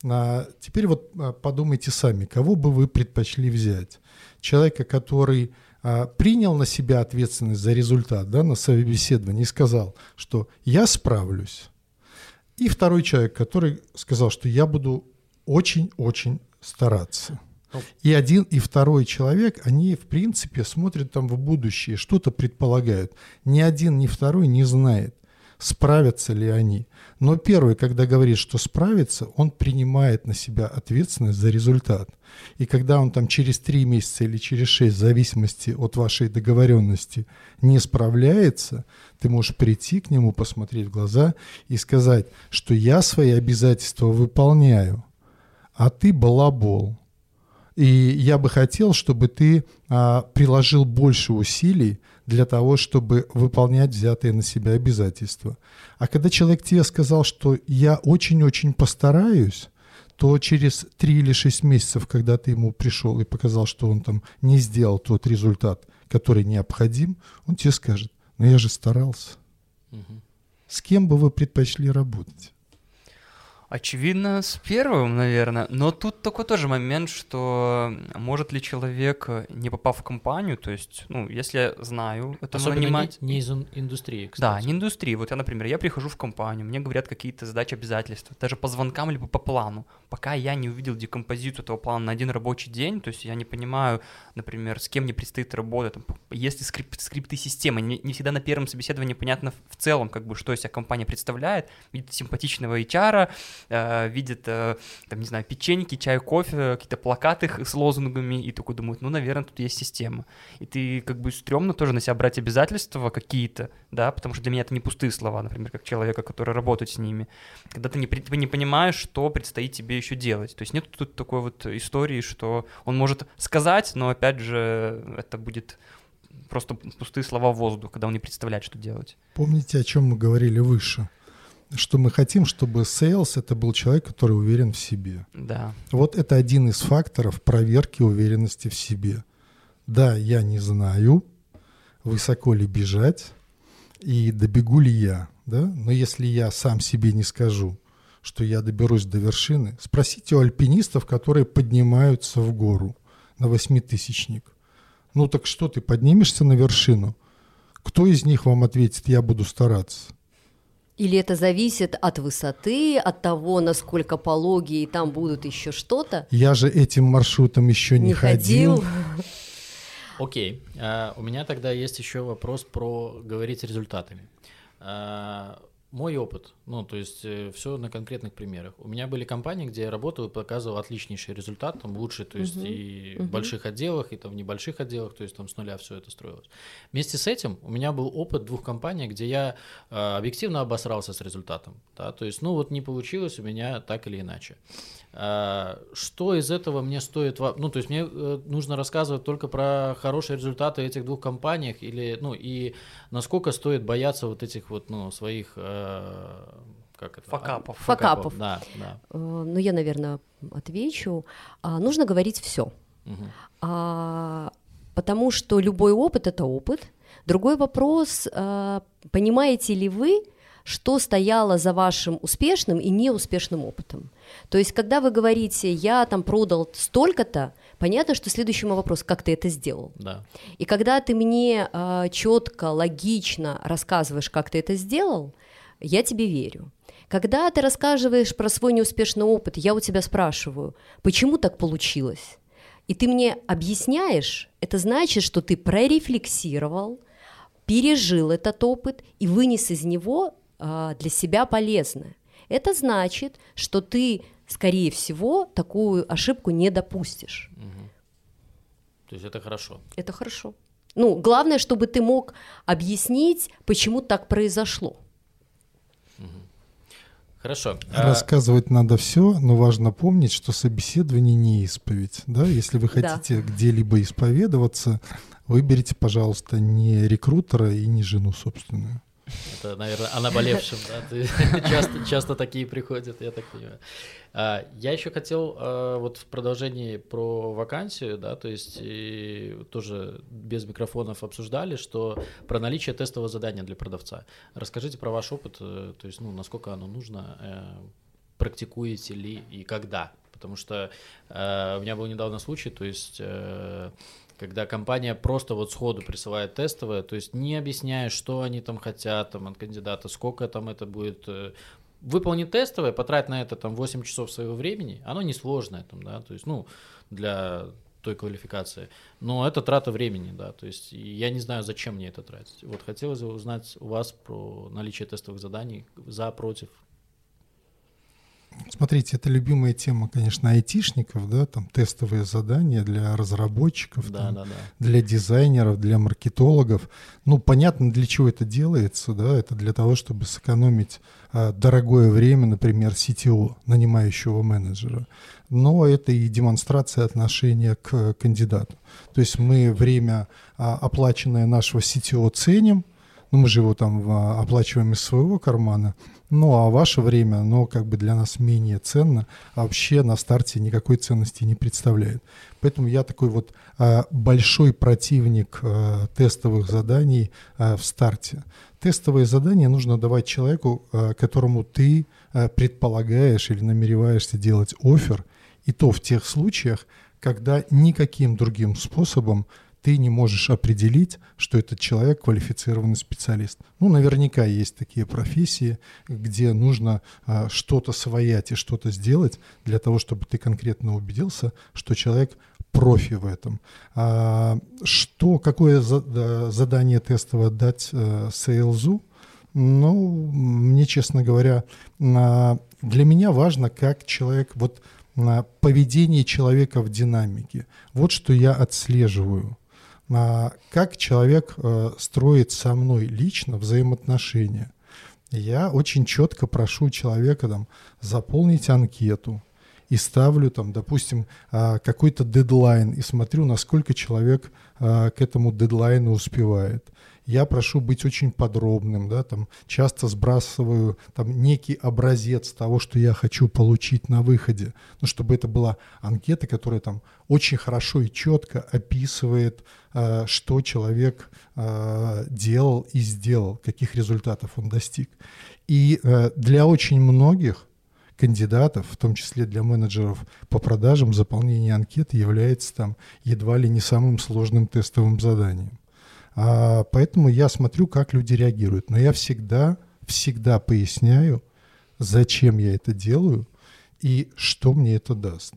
Теперь вот подумайте сами, кого бы вы предпочли взять? Человека, который а, принял на себя ответственность за результат да, на собеседовании и сказал, что я справлюсь. И второй человек, который сказал, что я буду очень-очень стараться. Ну. И один, и второй человек, они, в принципе, смотрят там в будущее, что-то предполагают. Ни один, ни второй не знает, справятся ли они. Но первый, когда говорит, что справится, он принимает на себя ответственность за результат. И когда он там через три месяца или через шесть, в зависимости от вашей договоренности, не справляется, ты можешь прийти к нему, посмотреть в глаза и сказать, что я свои обязательства выполняю, а ты балабол. И я бы хотел, чтобы ты а, приложил больше усилий для того, чтобы выполнять взятые на себя обязательства. А когда человек тебе сказал, что я очень-очень постараюсь, то через три или шесть месяцев, когда ты ему пришел и показал, что он там не сделал тот результат, который необходим, он тебе скажет, ну я же старался. Угу. С кем бы вы предпочли работать? Очевидно, с первым, наверное. Но тут такой тоже момент, что может ли человек, не попав в компанию, то есть, ну, если я знаю, это Особенно нанимать... не, не из индустрии, кстати. Да, не индустрии. Вот я, например, я прихожу в компанию, мне говорят какие-то задачи, обязательства, даже по звонкам либо по плану. Пока я не увидел декомпозицию этого плана на один рабочий день, то есть я не понимаю, например, с кем мне предстоит работать, там, есть ли скрипт, скрипты системы, не, не всегда на первом собеседовании понятно в целом, как бы, что из себя компания представляет, видит симпатичного HR, э, видит, э, там, не знаю, печеньки, чай, кофе, какие-то плакаты с лозунгами, и такой думает, ну, наверное, тут есть система. И ты как бы стрёмно тоже на себя брать обязательства какие-то, да, потому что для меня это не пустые слова, например, как человека, который работает с ними. Когда ты не, ты не понимаешь, что предстоит тебе еще делать. То есть нет тут такой вот истории, что он может сказать, но опять же это будет просто пустые слова в воздух, когда он не представляет, что делать. Помните, о чем мы говорили выше? Что мы хотим, чтобы sales это был человек, который уверен в себе. Да. Вот это один из факторов проверки уверенности в себе. Да, я не знаю, высоко ли бежать и добегу ли я, да? Но если я сам себе не скажу, что я доберусь до вершины, спросите у альпинистов, которые поднимаются в гору на восьмитысячник. Ну так что ты поднимешься на вершину? Кто из них вам ответит, я буду стараться? Или это зависит от высоты, от того, насколько пологи, и там будут еще что-то? Я же этим маршрутом еще не, Не ходил. [laughs] Окей, а, у меня тогда есть еще вопрос про говорить результатами. А, Мой опыт, ну, то есть все на конкретных примерах. У меня были компании, где я работал и показывал отличнейший результат, там лучше, то есть Мгм, и в мгм. больших отделах, и там в небольших отделах, то есть там с нуля все это строилось. Вместе с этим у меня был опыт двух компаний, где я э, объективно обосрался с результатом, да, то есть, ну, вот не получилось у меня так или иначе. А, Что из этого мне стоит, ну, то есть мне э, нужно рассказывать только про хорошие результаты этих двух компаниях или, ну, и насколько стоит бояться вот этих вот, ну, своих, э, как это? Факапов. Факапов. Да, да. Э, Ну, я, наверное, отвечу. А, Нужно говорить все. Мгм. А, потому что любой опыт это опыт. Другой вопрос, понимаете ли вы, что стояло за вашим успешным и неуспешным опытом? То есть, когда вы говорите, я там продал столько-то, понятно, что следующий мой вопрос, как ты это сделал? Да. И когда ты мне четко, логично рассказываешь, как ты это сделал, я тебе верю. Когда ты рассказываешь про свой неуспешный опыт, я у тебя спрашиваю, почему так получилось? И ты мне объясняешь, это значит, что ты прорефлексировал, пережил этот опыт и вынес из него для себя полезное. Это значит, что ты, скорее всего, такую ошибку не допустишь. Мгм. То есть это хорошо. Это хорошо. Ну, главное, чтобы ты мог объяснить, почему так произошло. Хорошо. А, Рассказывать надо все, но важно помнить, что собеседование не исповедь. Да? Если вы Да. хотите где-либо исповедоваться, выберите, пожалуйста, не рекрутера и не жену собственную. Это, наверное, о наболевшем, да? Ты- [laughs] часто, часто такие приходят, я так понимаю. А, Я еще хотел а, вот в продолжении про вакансию, да, то есть и тоже без микрофонов обсуждали, что про наличие тестового задания для продавца. Расскажите про ваш опыт, э, то есть, ну, насколько оно нужно, э, практикуете ли и когда? Потому что э, у меня был недавно случай, то есть э, когда компания просто вот сходу присылает тестовое, то есть не объясняя, что они там хотят там, от кандидата, сколько там это будет. э, Выполни тестовое, потрать на это там 8 часов своего времени, оно несложное там, да, то есть, ну, для той квалификации, но это трата времени, да, то есть я не знаю, зачем мне это тратить. Вот хотелось бы узнать у вас про наличие тестовых заданий за, против. Смотрите, это любимая тема, конечно, айтишников, да, там тестовые задания для разработчиков, Да, там, да, да. для дизайнеров, для маркетологов. Ну, понятно, для чего это делается, да, это для того, чтобы сэкономить а, дорогое время, например, CTO, нанимающего менеджера. Но это и демонстрация отношения к кандидату. То есть мы время, а, оплаченное нашего CTO, ценим, ну, мы же его там а, оплачиваем из своего кармана, ну, а ваше время, оно как бы для нас менее ценно, а вообще на старте никакой ценности не представляет. Поэтому я такой вот а, большой противник а, тестовых заданий а, в старте. Тестовые задания нужно давать человеку, а, которому ты а, предполагаешь или намереваешься делать офер, и то в тех случаях, когда никаким другим способом ты не можешь определить, что этот человек квалифицированный специалист. Ну, наверняка есть такие профессии, где нужно а, что-то своять и что-то сделать для того, чтобы ты конкретно убедился, что человек профи в этом. А, что, какое за- да, задание тестовое дать э, сейлзу? Ну, мне, честно говоря, а, для меня важно, как человек, вот а, поведение человека в динамике. Вот что я отслеживаю. А, Как человек э, строит со мной лично взаимоотношения. Я очень четко прошу человека там, заполнить анкету и ставлю там, допустим, а, какой-то дедлайн и смотрю, насколько человек а, к этому дедлайну успевает. Я прошу быть очень подробным, да, там часто сбрасываю там некий образец того, что я хочу получить на выходе, ну, чтобы это была анкета, которая там очень хорошо и четко описывает, э, что человек э, делал и сделал, каких результатов он достиг. И э, для очень многих кандидатов, в том числе для менеджеров по продажам, заполнение анкеты является там едва ли не самым сложным тестовым заданием. А, поэтому я смотрю, как люди реагируют. Но я всегда, всегда поясняю, зачем я это делаю и что мне это даст.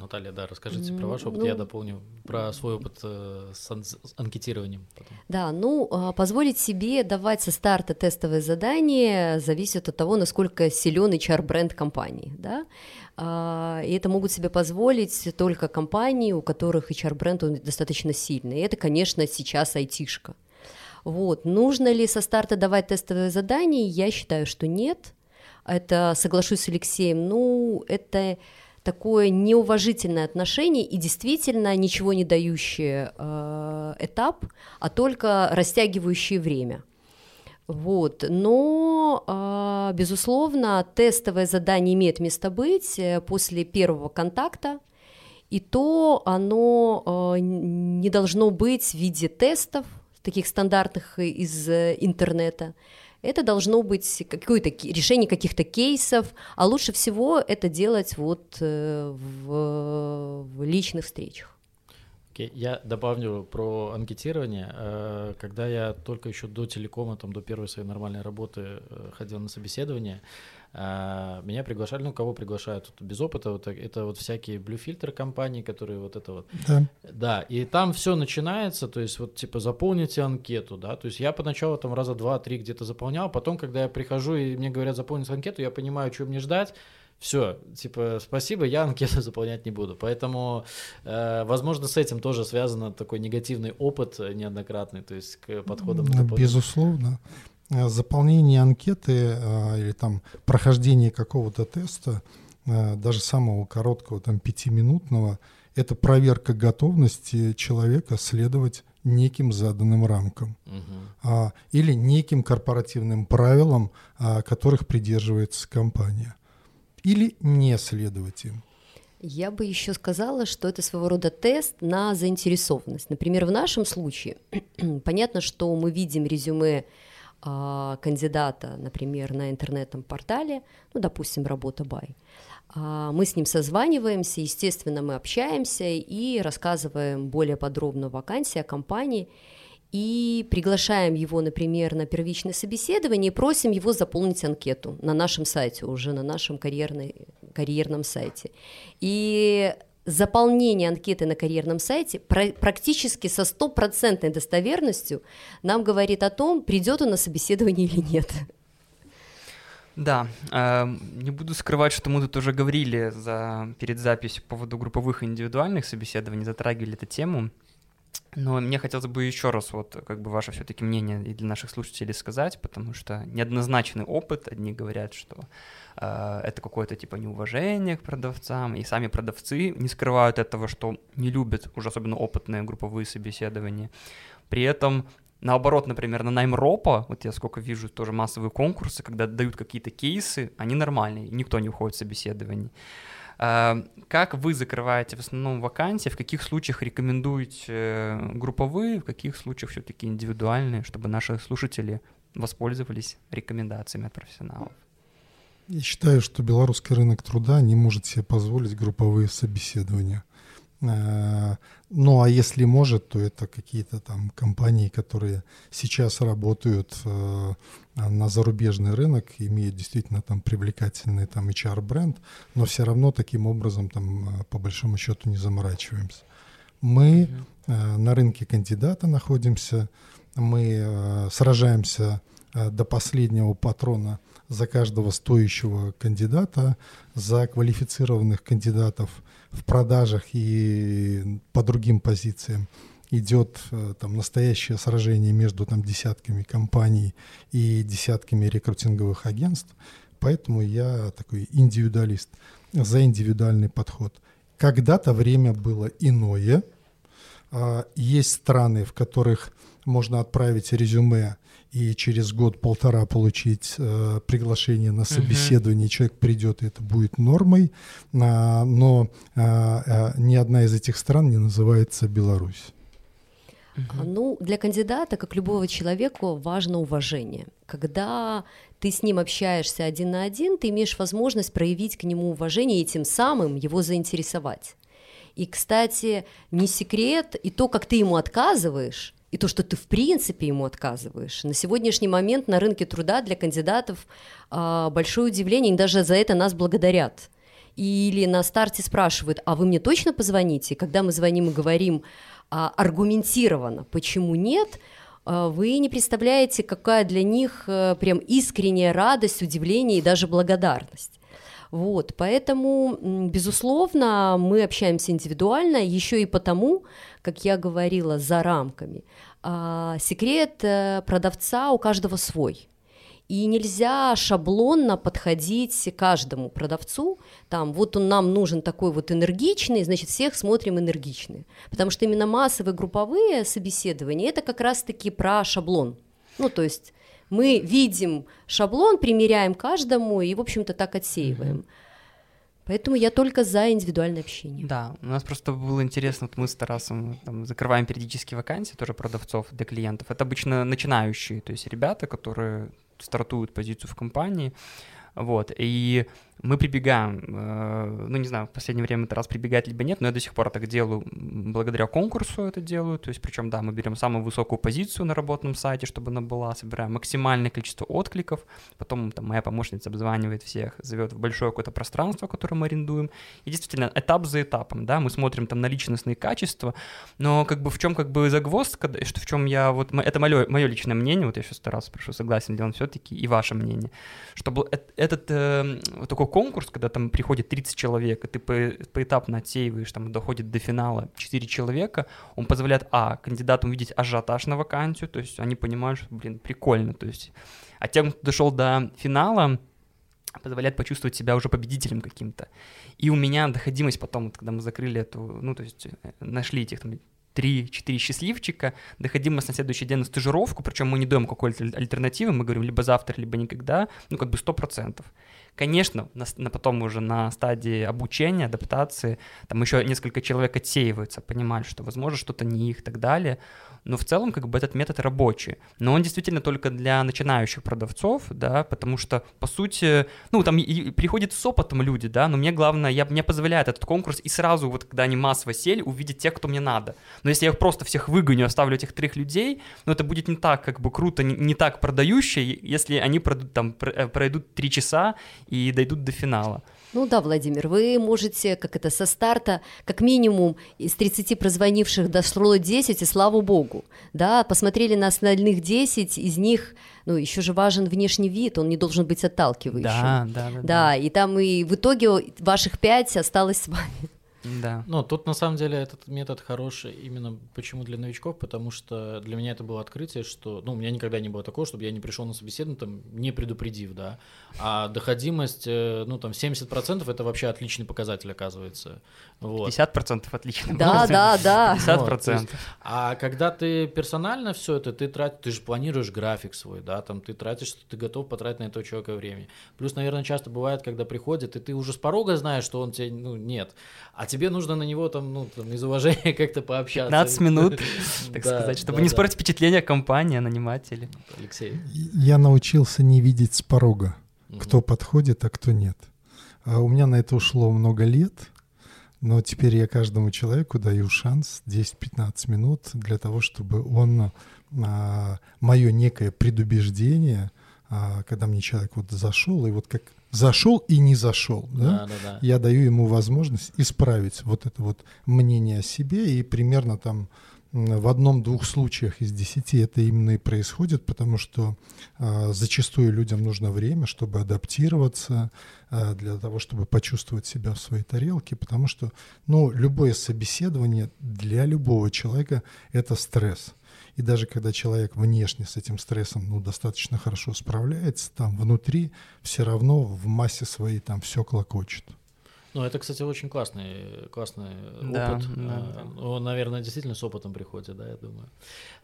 Наталья, да, расскажите про ваш опыт, ну, я дополню про свой опыт э, с, ан- с анкетированием. Потом. Да, ну, а, позволить себе давать со старта тестовое задание зависит от того, насколько силен HR-бренд компании, да, а, и это могут себе позволить только компании, у которых HR-бренд достаточно сильный, и это, конечно, сейчас айтишка. Вот. Нужно ли со старта давать тестовое задание? Я считаю, что нет. Это, соглашусь с Алексеем, ну, это такое неуважительное отношение и действительно ничего не дающий э, этап, а только растягивающий время. Вот. Но, э, безусловно, тестовое задание имеет место быть э, после первого контакта, и то оно э, не должно быть в виде тестов, таких стандартных из э, интернета, это должно быть какое-то решение каких-то кейсов, а лучше всего это делать вот э, в, в личных встречах. Okay. Я добавлю про анкетирование. Э, когда я только еще до телекома, там, до первой своей нормальной работы э, ходил на собеседование, а, меня приглашали, ну, кого приглашают тут без опыта, вот это вот всякие Filter компании, которые вот это вот. Да. Да, и там все начинается, то есть вот типа заполните анкету, да, то есть я поначалу там раза два-три где-то заполнял, потом, когда я прихожу и мне говорят заполнить анкету, я понимаю, что мне ждать, все, типа, спасибо, я анкету [laughs] заполнять не буду. Поэтому, э, возможно, с этим тоже связан такой негативный опыт неоднократный, то есть к подходам. Безусловно. Э, заполнение анкеты э, или там прохождение какого-то теста, э, даже самого короткого, там пятиминутного, это проверка готовности человека следовать неким заданным рамкам угу. или неким корпоративным правилам, которых придерживается компания, или не следовать им. Я бы еще сказала, что это своего рода тест на заинтересованность. Например, в нашем случае [clears throat] понятно, что мы видим резюме а, кандидата, например, на интернетном портале, ну, допустим, работа бай, а, мы с ним созваниваемся, естественно, мы общаемся и рассказываем более подробно вакансии, о компании, и приглашаем его, например, на первичное собеседование и просим его заполнить анкету на нашем сайте, уже на нашем карьерной, карьерном сайте. И заполнение анкеты на карьерном сайте практически со стопроцентной достоверностью нам говорит о том, придет он на собеседование или нет. Да, э, не буду скрывать, что мы тут уже говорили за, перед записью по поводу групповых и индивидуальных собеседований, затрагивали эту тему. Но мне хотелось бы еще раз вот как бы ваше все-таки мнение и для наших слушателей сказать, потому что неоднозначный опыт. Одни говорят, что э, это какое-то типа неуважение к продавцам, и сами продавцы не скрывают этого, что не любят уже особенно опытные групповые собеседования. При этом Наоборот, например, на найм ропа, вот я сколько вижу тоже массовые конкурсы, когда дают какие-то кейсы, они нормальные, никто не уходит в собеседование. Эм, как вы закрываете в основном вакансии, в каких случаях рекомендуете э, групповые, в каких случаях все-таки индивидуальные, чтобы наши слушатели воспользовались рекомендациями от профессионалов? Я считаю, что белорусский рынок труда не может себе позволить групповые собеседования. Э, ну а если может, то это какие-то там компании, которые сейчас работают э, на зарубежный рынок, имеют действительно там привлекательный там HR-бренд, но все равно таким образом там э, по большому счету не заморачиваемся. Мы на рынке кандидата находимся, мы сражаемся до последнего патрона за каждого стоящего кандидата, за квалифицированных кандидатов – в продажах и по другим позициям идет э, там настоящее сражение между там десятками компаний и десятками рекрутинговых агентств, поэтому я такой индивидуалист за индивидуальный подход. Когда-то время было иное. А, есть страны, в которых можно отправить резюме и через год-полтора получить э, приглашение на собеседование, uh-huh. человек придет, и это будет нормой, а, но а, а, ни одна из этих стран не называется Беларусь. Uh-huh. Ну, для кандидата, как любого человека, важно уважение. Когда ты с ним общаешься один на один, ты имеешь возможность проявить к нему уважение и тем самым его заинтересовать. И, кстати, не секрет, и то, как ты ему отказываешь, и то, что ты в принципе ему отказываешь. На сегодняшний момент на рынке труда для кандидатов а, большое удивление, и даже за это нас благодарят. Или на старте спрашивают, а вы мне точно позвоните? Когда мы звоним и говорим а, аргументированно, почему нет, а, вы не представляете, какая для них а, прям искренняя радость, удивление и даже благодарность. Вот, поэтому, безусловно, мы общаемся индивидуально, еще и потому, как я говорила, за рамками. А, секрет э, продавца у каждого свой. И нельзя шаблонно подходить каждому продавцу, там, вот он нам нужен такой вот энергичный, значит, всех смотрим энергичные. Потому что именно массовые групповые собеседования, это как раз-таки про шаблон. Ну, то есть мы видим шаблон, примеряем каждому и, в общем-то, так отсеиваем. Mm-hmm. Поэтому я только за индивидуальное общение. Да, у нас просто было интересно, вот мы с Тарасом там, закрываем периодически вакансии тоже продавцов для клиентов. Это обычно начинающие, то есть ребята, которые стартуют позицию в компании, вот, и мы прибегаем, э, ну не знаю, в последнее время это раз прибегает либо нет, но я до сих пор так делаю, благодаря конкурсу это делаю, то есть причем, да, мы берем самую высокую позицию на работном сайте, чтобы она была, собираем максимальное количество откликов, потом там моя помощница обзванивает всех, зовет в большое какое-то пространство, которое мы арендуем, и действительно этап за этапом, да, мы смотрим там на личностные качества, но как бы в чем как бы загвоздка, что в чем я, вот, это мое, мое личное мнение, вот я сейчас старался, прошу, согласен ли он все-таки, и ваше мнение, чтобы этот э, такой конкурс, когда там приходит 30 человек, и ты по, поэтапно отсеиваешь, там доходит до финала 4 человека, он позволяет, а, кандидатам увидеть ажиотаж на вакансию, то есть они понимают, что, блин, прикольно, то есть, а тем, кто дошел до финала, позволяет почувствовать себя уже победителем каким-то. И у меня доходимость потом, вот, когда мы закрыли эту, ну, то есть э, нашли этих там 3-4 счастливчика, доходимость на следующий день на стажировку, причем мы не даем какой-то альтернативы, мы говорим либо завтра, либо никогда, ну как бы 100%. Конечно, на, на потом уже на стадии обучения, адаптации, там еще несколько человек отсеиваются, понимают, что возможно что-то не их и так далее, но в целом как бы этот метод рабочий. Но он действительно только для начинающих продавцов, да, потому что, по сути, ну, там и приходят с опытом люди, да, но мне главное, я, мне позволяет этот конкурс и сразу, вот когда они массово сели, увидеть тех, кто мне надо. Но если я их просто всех выгоню, оставлю этих трех людей, ну, это будет не так, как бы круто, не, не так продающее, если они пройдут, там, э, пройдут три часа и дойдут до финала. Ну да, Владимир, вы можете, как это, со старта, как минимум из 30 прозвонивших дошло 10, и слава богу, да, посмотрели на остальных 10, из них, ну, еще же важен внешний вид, он не должен быть отталкивающим. Да, да, да. Да, и там и в итоге ваших 5 осталось с вами. Да. Ну, тут на самом деле этот метод хороший именно почему для новичков, потому что для меня это было открытие, что, ну, у меня никогда не было такого, чтобы я не пришел на собеседование, там, не предупредив, да, а доходимость, э, ну, там, 70% это вообще отличный показатель, оказывается. Вот. 50% отличный Да, да, да. 50%. Вот, есть, а когда ты персонально все это, ты тратишь, ты же планируешь график свой, да, там, ты тратишь, что ты готов потратить на этого человека время. Плюс, наверное, часто бывает, когда приходит, и ты уже с порога знаешь, что он тебе, ну, нет, а тебе нужно на него там, ну, там, из уважения [laughs] как-то пообщаться. 15 минут, [laughs] так сказать, чтобы не спорить впечатление компании, нанимателей. Алексей. Я научился не видеть с порога, кто подходит, а кто нет. А у меня на это ушло много лет, но теперь я каждому человеку даю шанс 10-15 минут для того, чтобы он а, мое некое предубеждение, а, когда мне человек вот зашел, и вот как зашел и не зашел, да? Да, да, да. я даю ему возможность исправить вот это вот мнение о себе, и примерно там в одном-двух случаях из десяти это именно и происходит, потому что э, зачастую людям нужно время, чтобы адаптироваться, э, для того, чтобы почувствовать себя в своей тарелке, потому что ну, любое собеседование для любого человека это стресс. И даже когда человек внешне с этим стрессом ну, достаточно хорошо справляется, там внутри все равно в массе своей там все клокочет. Ну, это, кстати, очень классный, классный да, опыт. Да, а, да. Он, наверное, действительно с опытом приходит, да, я думаю.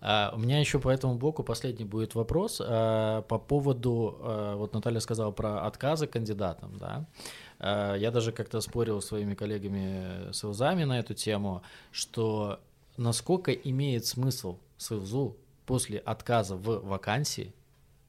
А, у меня еще по этому блоку последний будет вопрос а, по поводу, а, вот Наталья сказала про отказы кандидатам, да. А, я даже как-то спорил с своими коллегами с СЛЗами на эту тему, что насколько имеет смысл СЛЗу после отказа в вакансии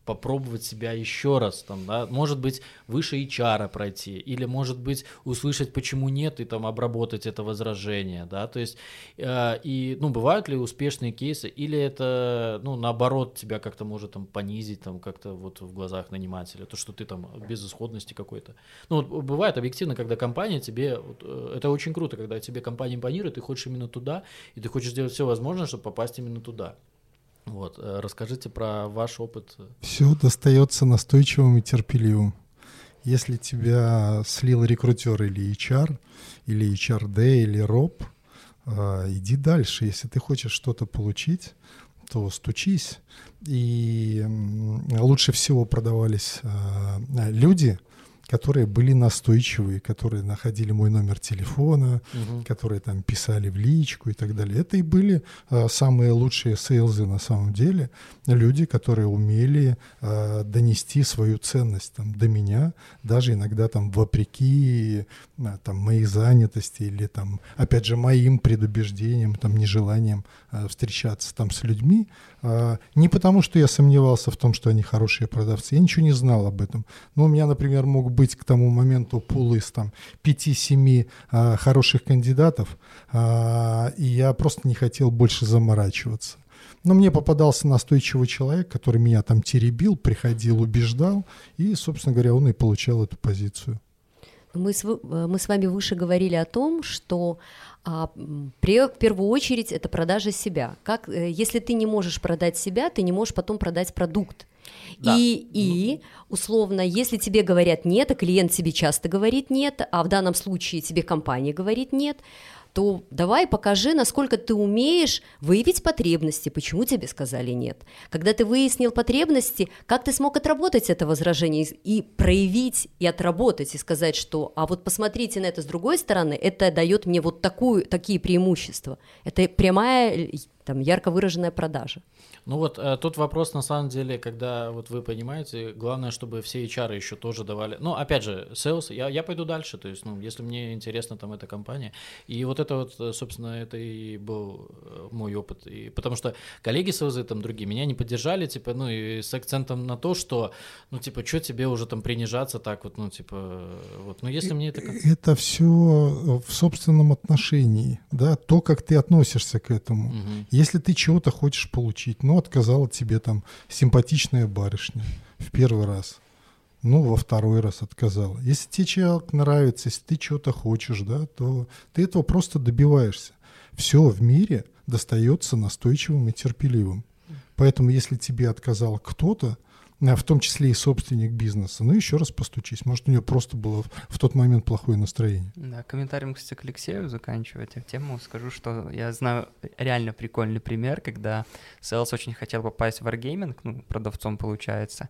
попробовать себя еще раз, там, да, может быть, выше HR пройти, или, может быть, услышать, почему нет, и там обработать это возражение, да, то есть, э, и, ну, бывают ли успешные кейсы, или это, ну, наоборот, тебя как-то может там понизить, там, как-то вот в глазах нанимателя, то, что ты там без исходности какой-то. Ну, вот бывает объективно, когда компания тебе, вот, э, это очень круто, когда тебе компания импонирует, ты хочешь именно туда, и ты хочешь сделать все возможное, чтобы попасть именно туда. Вот, э, расскажите про ваш опыт. Все достается настойчивым и терпеливым. Если тебя слил рекрутер или HR, или HRD, или ROP, э, иди дальше. Если ты хочешь что-то получить, то стучись. И лучше всего продавались э, люди, которые были настойчивые, которые находили мой номер телефона, угу. которые там писали в личку и так далее. Это и были а, самые лучшие сейлзы на самом деле, люди, которые умели а, донести свою ценность там, до меня, даже иногда там вопреки а, там, моей занятости или там, опять же, моим предубеждениям, там, нежеланием а, встречаться там с людьми, не потому, что я сомневался в том, что они хорошие продавцы, я ничего не знал об этом. Но у меня, например, мог быть к тому моменту пул из там 5-7 а, хороших кандидатов, а, и я просто не хотел больше заморачиваться. Но мне попадался настойчивый человек, который меня там теребил, приходил, убеждал, и, собственно говоря, он и получал эту позицию. Мы с, мы с вами выше говорили о том, что а, при, в первую очередь это продажа себя. Как, э, если ты не можешь продать себя, ты не можешь потом продать продукт. Да. И, и условно, если тебе говорят нет, а клиент тебе часто говорит нет, а в данном случае тебе компания говорит нет, то давай покажи, насколько ты умеешь выявить потребности, почему тебе сказали нет. Когда ты выяснил потребности, как ты смог отработать это возражение и проявить и отработать, и сказать, что а вот посмотрите на это с другой стороны, это дает мне вот такую, такие преимущества. Это прямая там ярко выраженная продажа. Ну вот э, тут вопрос на самом деле, когда вот вы понимаете, главное, чтобы все HR еще тоже давали. Ну, опять же, sales, я, я пойду дальше, то есть, ну, если мне интересна там эта компания. И вот это вот, э, собственно, это и был э, мой опыт. И, потому что коллеги sales там другие меня не поддержали, типа, ну, и с акцентом на то, что, ну, типа, что тебе уже там принижаться так вот, ну, типа, вот, ну, если мне это... Это все в собственном отношении, да, то, как ты относишься к этому. Угу. Если ты чего-то хочешь получить, ну, отказала тебе там симпатичная барышня в первый раз, ну, во второй раз отказала. Если тебе человек нравится, если ты чего-то хочешь, да, то ты этого просто добиваешься. Все в мире достается настойчивым и терпеливым. Поэтому, если тебе отказал кто-то, в том числе и собственник бизнеса. Ну, еще раз постучись. Может, у нее просто было в тот момент плохое настроение. Да, комментарием, кстати, к Алексею заканчивая эту тему, скажу, что я знаю реально прикольный пример, когда Селс очень хотел попасть в Wargaming, ну, продавцом получается,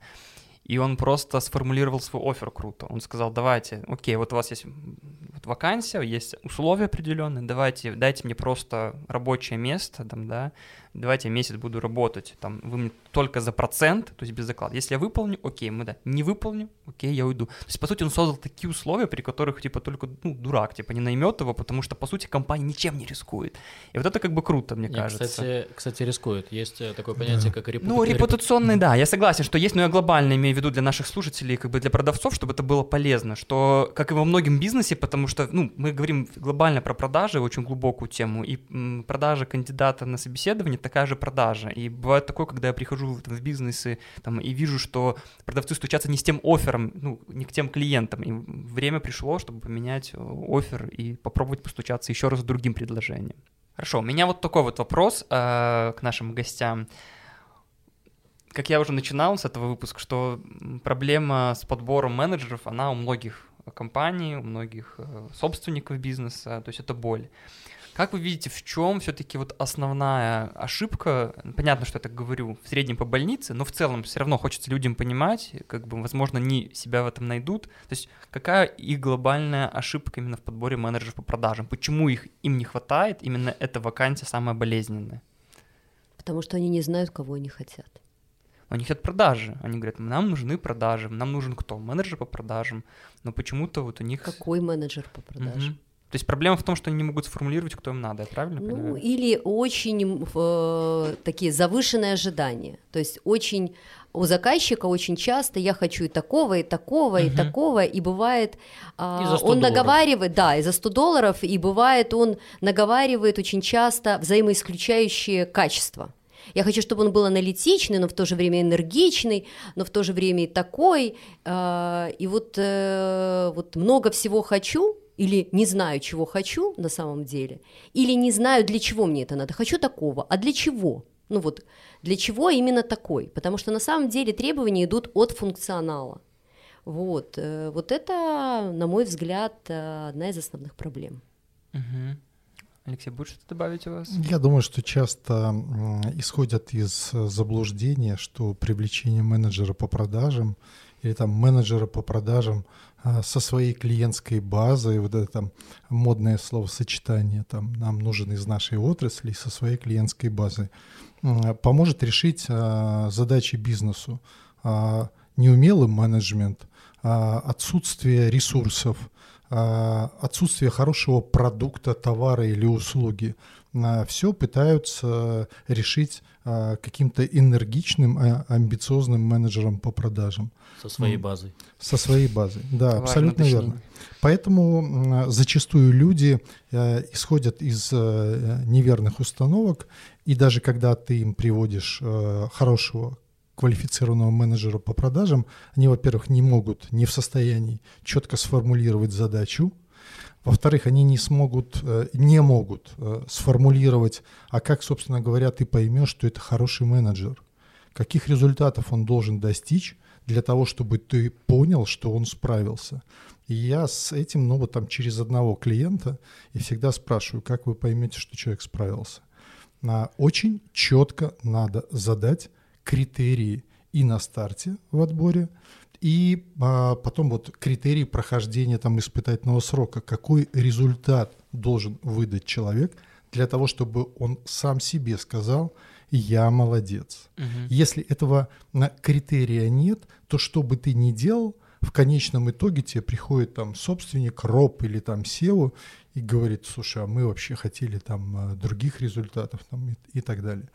и он просто сформулировал свой офер круто. Он сказал, давайте, окей, вот у вас есть вот вакансия, есть условия определенные, давайте, дайте мне просто рабочее место, там, да, давайте я месяц буду работать, там, вы мне только за процент, то есть без заклада. Если я выполню, окей, мы, да, не выполню, окей, я уйду. То есть, по сути, он создал такие условия, при которых, типа, только, ну, дурак, типа, не наймет его, потому что, по сути, компания ничем не рискует. И вот это как бы круто, мне Нет, кажется. Кстати, кстати, рискует. Есть э, такое понятие, да. как репутационный. Ну, репутационный, да, я согласен, что есть, но я глобально имею в виду для наших слушателей, как бы для продавцов, чтобы это было полезно, что, как и во многом бизнесе, потому что, ну, мы говорим глобально про продажи, очень глубокую тему, и м, продажа кандидата на собеседование такая же продажа. И бывает такое, когда я прихожу там, в бизнесы там, и вижу, что продавцы стучатся не с тем оффером, ну, не к тем клиентам. И время пришло, чтобы поменять э, офер и попробовать постучаться еще раз с другим предложением. Хорошо, у меня вот такой вот вопрос э, к нашим гостям. Как я уже начинал с этого выпуска, что проблема с подбором менеджеров, она у многих компаний, у многих э, собственников бизнеса, то есть это боль. Как вы видите, в чем все-таки вот основная ошибка? Понятно, что я так говорю в среднем по больнице, но в целом все равно хочется людям понимать, как бы, возможно, они себя в этом найдут. То есть какая их глобальная ошибка именно в подборе менеджеров по продажам? Почему их им не хватает? Именно эта вакансия самая болезненная. Потому что они не знают, кого они хотят. Они хотят продажи. Они говорят, нам нужны продажи. Нам нужен кто? Менеджер по продажам. Но почему-то вот у них... Какой менеджер по продажам? Угу. То есть проблема в том, что они не могут сформулировать, кто им надо, я правильно ну, понимаю? Или очень э, такие завышенные ожидания. То есть очень у заказчика очень часто я хочу и такого, и такого, uh-huh. и такого, и бывает и он долларов. наговаривает, да, и за 100 долларов, и бывает он наговаривает очень часто взаимоисключающие качества. Я хочу, чтобы он был аналитичный, но в то же время энергичный, но в то же время и такой. Э, и вот, э, вот много всего хочу, или не знаю, чего хочу на самом деле, или не знаю, для чего мне это надо. Хочу такого, а для чего? Ну вот, для чего именно такой? Потому что на самом деле требования идут от функционала. Вот, э, вот это, на мой взгляд, э, одна из основных проблем. Угу. Алексей, будет что-то добавить у вас? Я думаю, что часто исходят из заблуждения, что привлечение менеджера по продажам или там менеджера по продажам со своей клиентской базой, вот это там модное словосочетание, там нам нужен из нашей отрасли со своей клиентской базой, поможет решить а, задачи бизнесу. А, неумелый менеджмент, отсутствие ресурсов, отсутствие хорошего продукта, товара или услуги. Все пытаются решить каким-то энергичным, амбициозным менеджером по продажам. Со своей базой. Со своей базой, да, Важно абсолютно уточнить. верно. Поэтому зачастую люди э, исходят из э, неверных установок, и даже когда ты им приводишь э, хорошего квалифицированного менеджера по продажам, они, во-первых, не могут, не в состоянии четко сформулировать задачу, во-вторых, они не смогут, не могут сформулировать, а как, собственно говоря, ты поймешь, что это хороший менеджер, каких результатов он должен достичь, для того, чтобы ты понял, что он справился. И я с этим, ну вот там через одного клиента, и всегда спрашиваю, как вы поймете, что человек справился. На очень четко надо задать критерии и на старте в отборе, и а, потом вот критерии прохождения там испытательного срока. Какой результат должен выдать человек для того, чтобы он сам себе сказал – я молодец. Угу. Если этого критерия нет, то что бы ты ни делал, в конечном итоге тебе приходит там собственник, роб или там SEO и говорит, слушай, а мы вообще хотели там а, других результатов там, и, и так далее.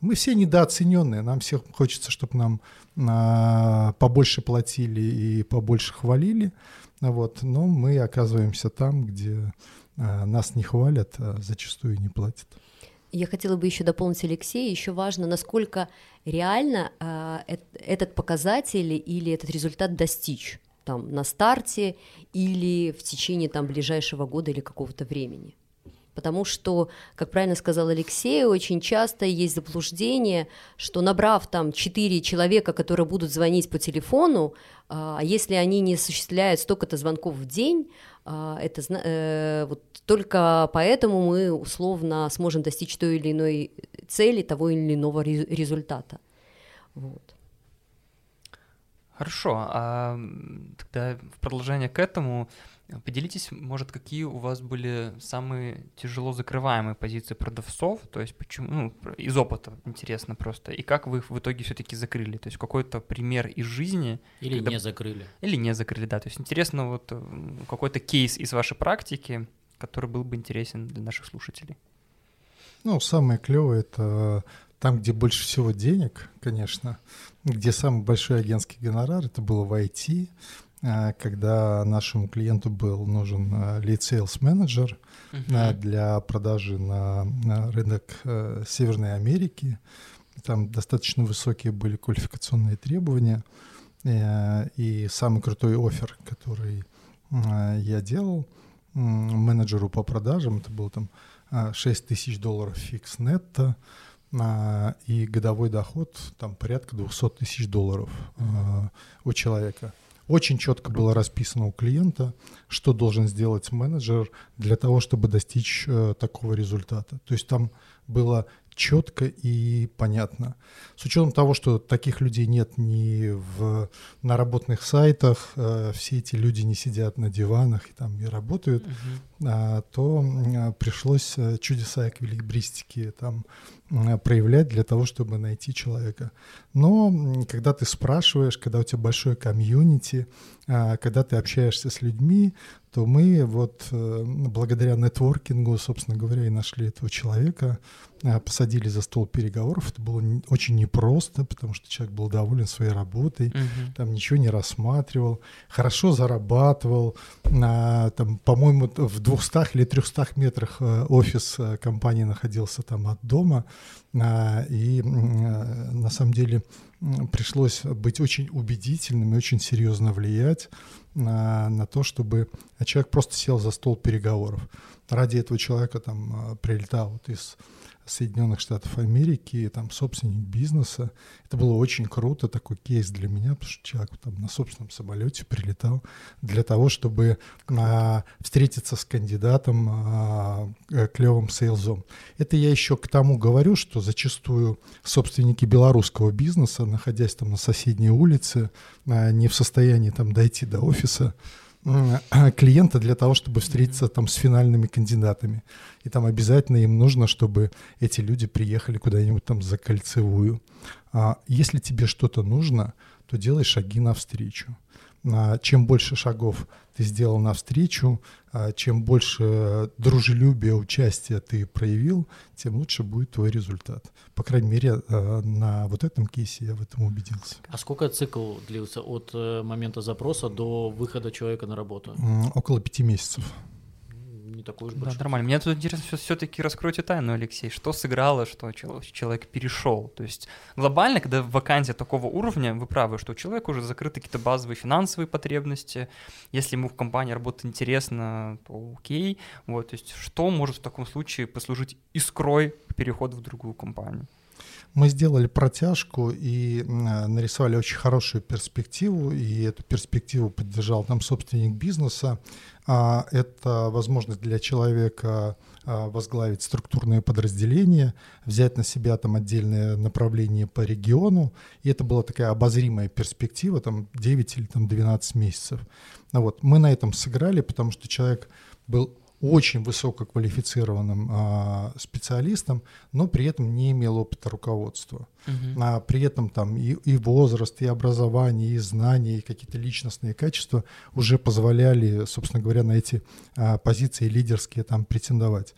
Мы все недооцененные, нам всем хочется, чтобы нам а, побольше платили и побольше хвалили, вот, но мы оказываемся там, где а, нас не хвалят, а зачастую не платят. Я хотела бы еще дополнить Алексея, еще важно, насколько реально э, этот показатель или этот результат достичь там на старте или в течение там ближайшего года или какого-то времени. Потому что, как правильно сказал Алексей, очень часто есть заблуждение, что набрав там четыре человека, которые будут звонить по телефону, а если они не осуществляют столько-то звонков в день, а, это э, вот только поэтому мы условно сможем достичь той или иной цели, того или иного результата. Вот. Хорошо, а тогда в продолжение к этому Поделитесь, может, какие у вас были самые тяжело закрываемые позиции продавцов, то есть почему, ну, из опыта интересно просто, и как вы их в итоге все-таки закрыли, то есть какой-то пример из жизни. Или когда... не закрыли. Или не закрыли, да, то есть интересно вот какой-то кейс из вашей практики, который был бы интересен для наших слушателей. Ну, самое клевое это там, где больше всего денег, конечно, где самый большой агентский гонорар, это было в IT, когда нашему клиенту был нужен lead sales менеджер uh-huh. для продажи на, рынок э, Северной Америки. Там достаточно высокие были квалификационные требования. Э, и самый крутой офер, который я делал менеджеру по продажам, это был там 6 тысяч долларов фикс нетто, и годовой доход там порядка 200 тысяч долларов у человека Очень четко было расписано у клиента, что должен сделать менеджер для того, чтобы достичь э, такого результата. То есть там было четко и понятно. С учетом того, что таких людей нет ни в, на работных сайтах, э, все эти люди не сидят на диванах и там и работают, угу. то а, пришлось э, чудеса эквилибристики там проявлять для того, чтобы найти человека. Но когда ты спрашиваешь, когда у тебя большое комьюнити, а, когда ты общаешься с людьми, то мы вот э, благодаря нетворкингу, собственно говоря, и нашли этого человека, а, посадили за стол переговоров. Это было очень непросто, потому что человек был доволен своей работой, uh там ничего не рассматривал, хорошо зарабатывал. А, там, по-моему, в 200 или 300 метрах э, офис э, компании находился там от дома. И на самом деле пришлось быть очень убедительным и очень серьезно влиять на, на то, чтобы человек просто сел за стол переговоров. Ради этого человека там а, прилетал вот из Соединенных Штатов Америки, там собственник бизнеса. Это было очень круто, такой кейс для меня, потому что человек там на собственном самолете прилетал для того, чтобы а, встретиться с кандидатом а, э, клевым сейлзом. Это я еще к тому говорю, что зачастую собственники белорусского бизнеса, находясь там на соседней улице, а, не в состоянии там дойти до офиса, [clears throat] клиента для того, чтобы встретиться там с финальными кандидатами. И там обязательно им нужно, чтобы эти люди приехали куда-нибудь там за кольцевую. А если тебе что-то нужно, то делай шаги навстречу. А чем больше шагов ты сделал навстречу, а чем больше дружелюбия, участия ты проявил, тем лучше будет твой результат. По крайней мере, а, на вот этом кейсе я в этом убедился. А сколько цикл длился от э, момента запроса до выхода человека на работу? Около пяти месяцев такой уж большой. Да, нормально. Мне тут интересно все-таки раскройте тайну, Алексей. Что сыграло, что человек перешел? То есть глобально, когда вакансия такого уровня, вы правы, что у человека уже закрыты какие-то базовые финансовые потребности. Если ему в компании работать интересно, то окей. Вот, то есть что может в таком случае послужить искрой к переходу в другую компанию? Мы сделали протяжку и нарисовали очень хорошую перспективу, и эту перспективу поддержал нам собственник бизнеса. А, это возможность для человека а, возглавить структурные подразделения, взять на себя там отдельное направление по региону, и это была такая обозримая перспектива, там 9 или там 12 месяцев. Вот. Мы на этом сыграли, потому что человек был очень высококвалифицированным а, специалистом, но при этом не имел опыта руководства. Uh-huh. А при этом там и, и возраст, и образование, и знания, и какие-то личностные качества уже позволяли, собственно говоря, на эти а, позиции лидерские там претендовать.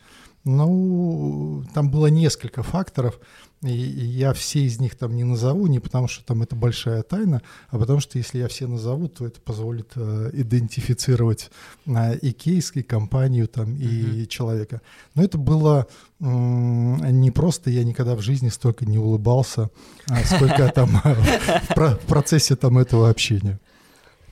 Ну, там было несколько факторов. И я все из них там не назову, не потому что там это большая тайна, а потому что если я все назову, то это позволит э, идентифицировать э, и кейс, и компанию там, и uh-huh. человека. Но это было э, не просто, я никогда в жизни столько не улыбался, а сколько [laughs] там в процессе там этого общения.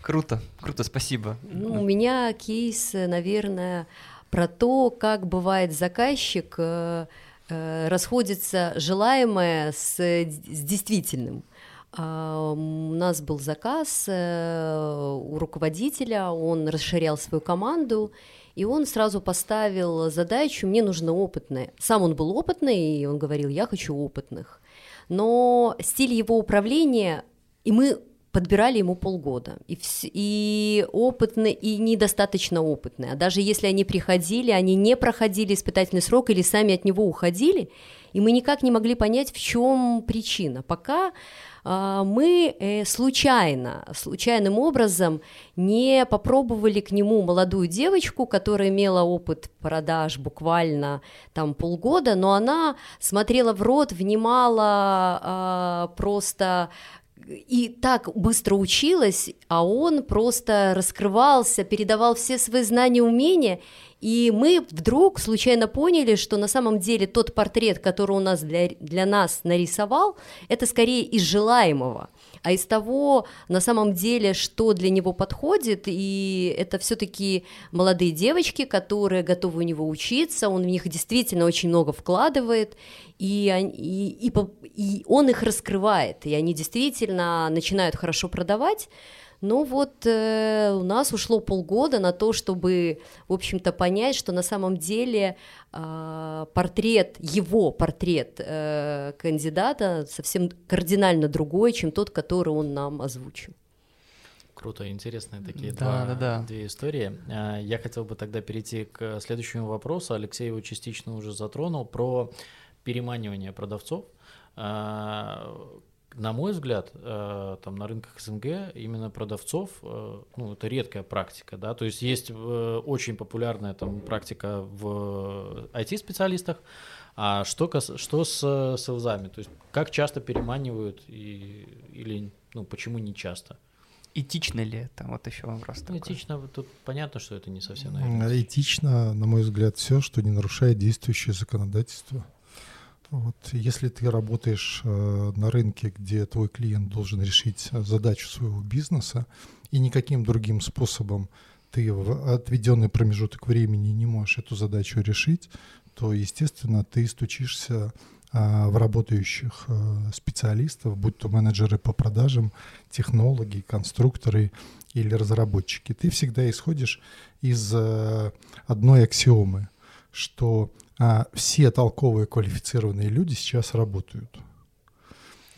Круто, круто, спасибо. Ну, у меня кейс, наверное, про то, как бывает заказчик э, э, расходится желаемое с, с действительным. Uh, у нас был заказ uh, у руководителя, он расширял свою команду, и он сразу поставил задачу, мне нужно опытное. Сам он был опытный, и он говорил, я хочу опытных. Но стиль его управления, и мы подбирали ему полгода. И, вс- и опытные, и недостаточно опытные. А даже если они приходили, они не проходили испытательный срок или сами от него уходили, и мы никак не могли понять, в чем причина. Пока а, мы э, случайно, случайным образом не попробовали к нему молодую девочку, которая имела опыт продаж буквально там полгода, но она смотрела в рот, внимала а, просто и так быстро училась, а он просто раскрывался, передавал все свои знания, умения, и мы вдруг случайно поняли, что на самом деле тот портрет, который он нас для, для нас нарисовал, это скорее из желаемого а из того, на самом деле, что для него подходит, и это все-таки молодые девочки, которые готовы у него учиться, он в них действительно очень много вкладывает, и, и, и, и он их раскрывает, и они действительно начинают хорошо продавать, Ну вот э, у нас ушло полгода на то, чтобы, в общем-то, понять, что на самом деле э, портрет, его портрет э, кандидата совсем кардинально другой, чем тот, который он нам озвучил. Круто, интересные такие Да, два, да, да. две истории. А, Я хотел бы тогда перейти к следующему вопросу. Алексей его частично уже затронул про переманивание продавцов. На мой взгляд, э, там на рынках СНГ именно продавцов, э, ну, это редкая практика, да, то есть есть э, очень популярная там практика в IT-специалистах, а что, что с селзами, то есть как часто переманивают и, или, ну, почему не часто? Этично ли это? Вот еще вопрос Ну, такой. этично, тут понятно, что это не совсем, наверное. Этично, на мой взгляд, все, что не нарушает действующее законодательство. Вот, если ты работаешь э, на рынке, где твой клиент должен решить э, задачу своего бизнеса, и никаким другим способом ты в отведенный промежуток времени не можешь эту задачу решить, то, естественно, ты стучишься а, в работающих э, специалистов, будь то менеджеры по продажам, технологи, конструкторы или разработчики. Ты всегда исходишь из э, одной аксиомы, что а, все толковые квалифицированные люди сейчас работают.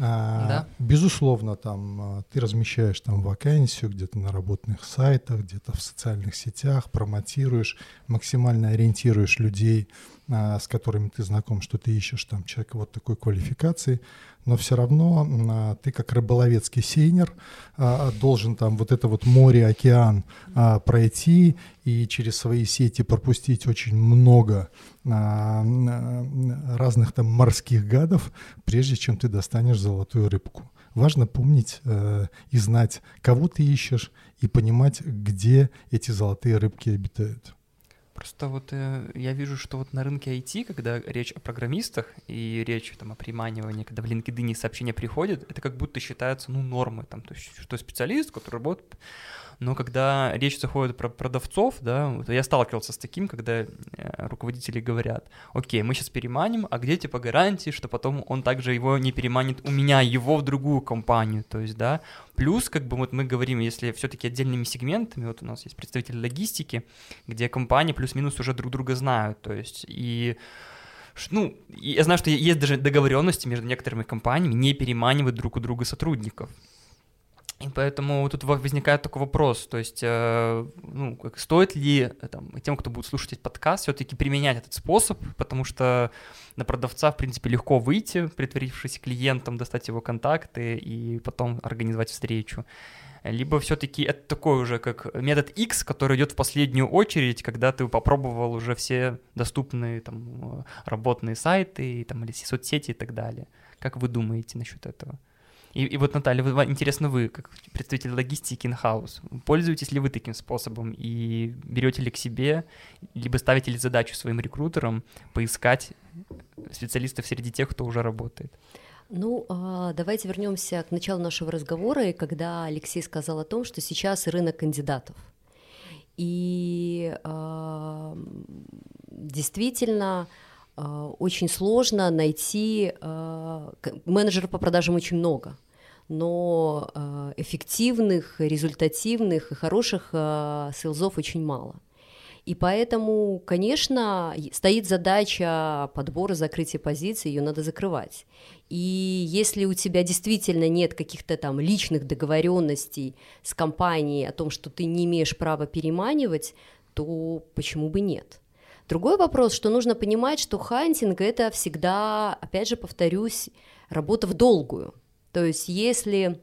А, Да. Безусловно, там а, ты размещаешь там вакансию где-то на работных сайтах, где-то в социальных сетях, промотируешь, максимально ориентируешь людей, с которыми ты знаком, что ты ищешь там человека вот такой квалификации, но все равно а, ты как рыболовецкий сейнер а, должен там вот это вот море, океан а, пройти и через свои сети пропустить очень много а, разных там морских гадов, прежде чем ты достанешь золотую рыбку. Важно помнить э, и знать, кого ты ищешь, и понимать, где эти золотые рыбки обитают. Просто вот э, я вижу, что вот на рынке IT, когда речь о программистах и речь там о приманивании, когда в LinkedIn сообщения приходят, это как будто считается, ну, нормой, там, то есть, что специалист, который работает, но когда речь заходит про продавцов, да, вот я сталкивался с таким, когда э, руководители говорят, окей, мы сейчас переманим, а где типа гарантии, что потом он также его не переманит у меня, его в другую компанию, то есть, да, плюс, как бы вот мы говорим, если все-таки отдельными сегментами, вот у нас есть представитель логистики, где компании плюс-минус уже друг друга знают, то есть, и ну, я знаю, что есть даже договоренности между некоторыми компаниями не переманивать друг у друга сотрудников. И поэтому тут во- возникает такой вопрос, то есть, э, ну, как, стоит ли э, там, тем, кто будет слушать этот подкаст, все-таки применять этот способ, потому что на продавца, в принципе, легко выйти, притворившись клиентом, достать его контакты и потом организовать встречу. Либо все-таки это такой уже как метод X, который идет в последнюю очередь, когда ты попробовал уже все доступные там э, работные сайты там, или соцсети и так далее. Как вы думаете насчет этого? И, и вот, Наталья, вы- интересно вы, как представитель логистики in-house, пользуетесь ли вы таким способом и берете ли к себе, либо ставите ли задачу своим рекрутерам поискать специалистов среди тех, кто уже работает? Ну, а, давайте вернемся к началу нашего разговора, и когда Алексей сказал о том, что сейчас рынок кандидатов. И а, действительно а, очень сложно найти менеджеров по продажам очень много, но а, эффективных, результативных и хороших а, сейлзов очень мало. И поэтому, конечно, стоит задача подбора, закрытия позиций, ее надо закрывать. И если у тебя действительно нет каких-то там личных договоренностей с компанией о том, что ты не имеешь права переманивать, то почему бы нет? Другой вопрос, что нужно понимать, что hunting это всегда, опять же, повторюсь, работа в долгую. То есть если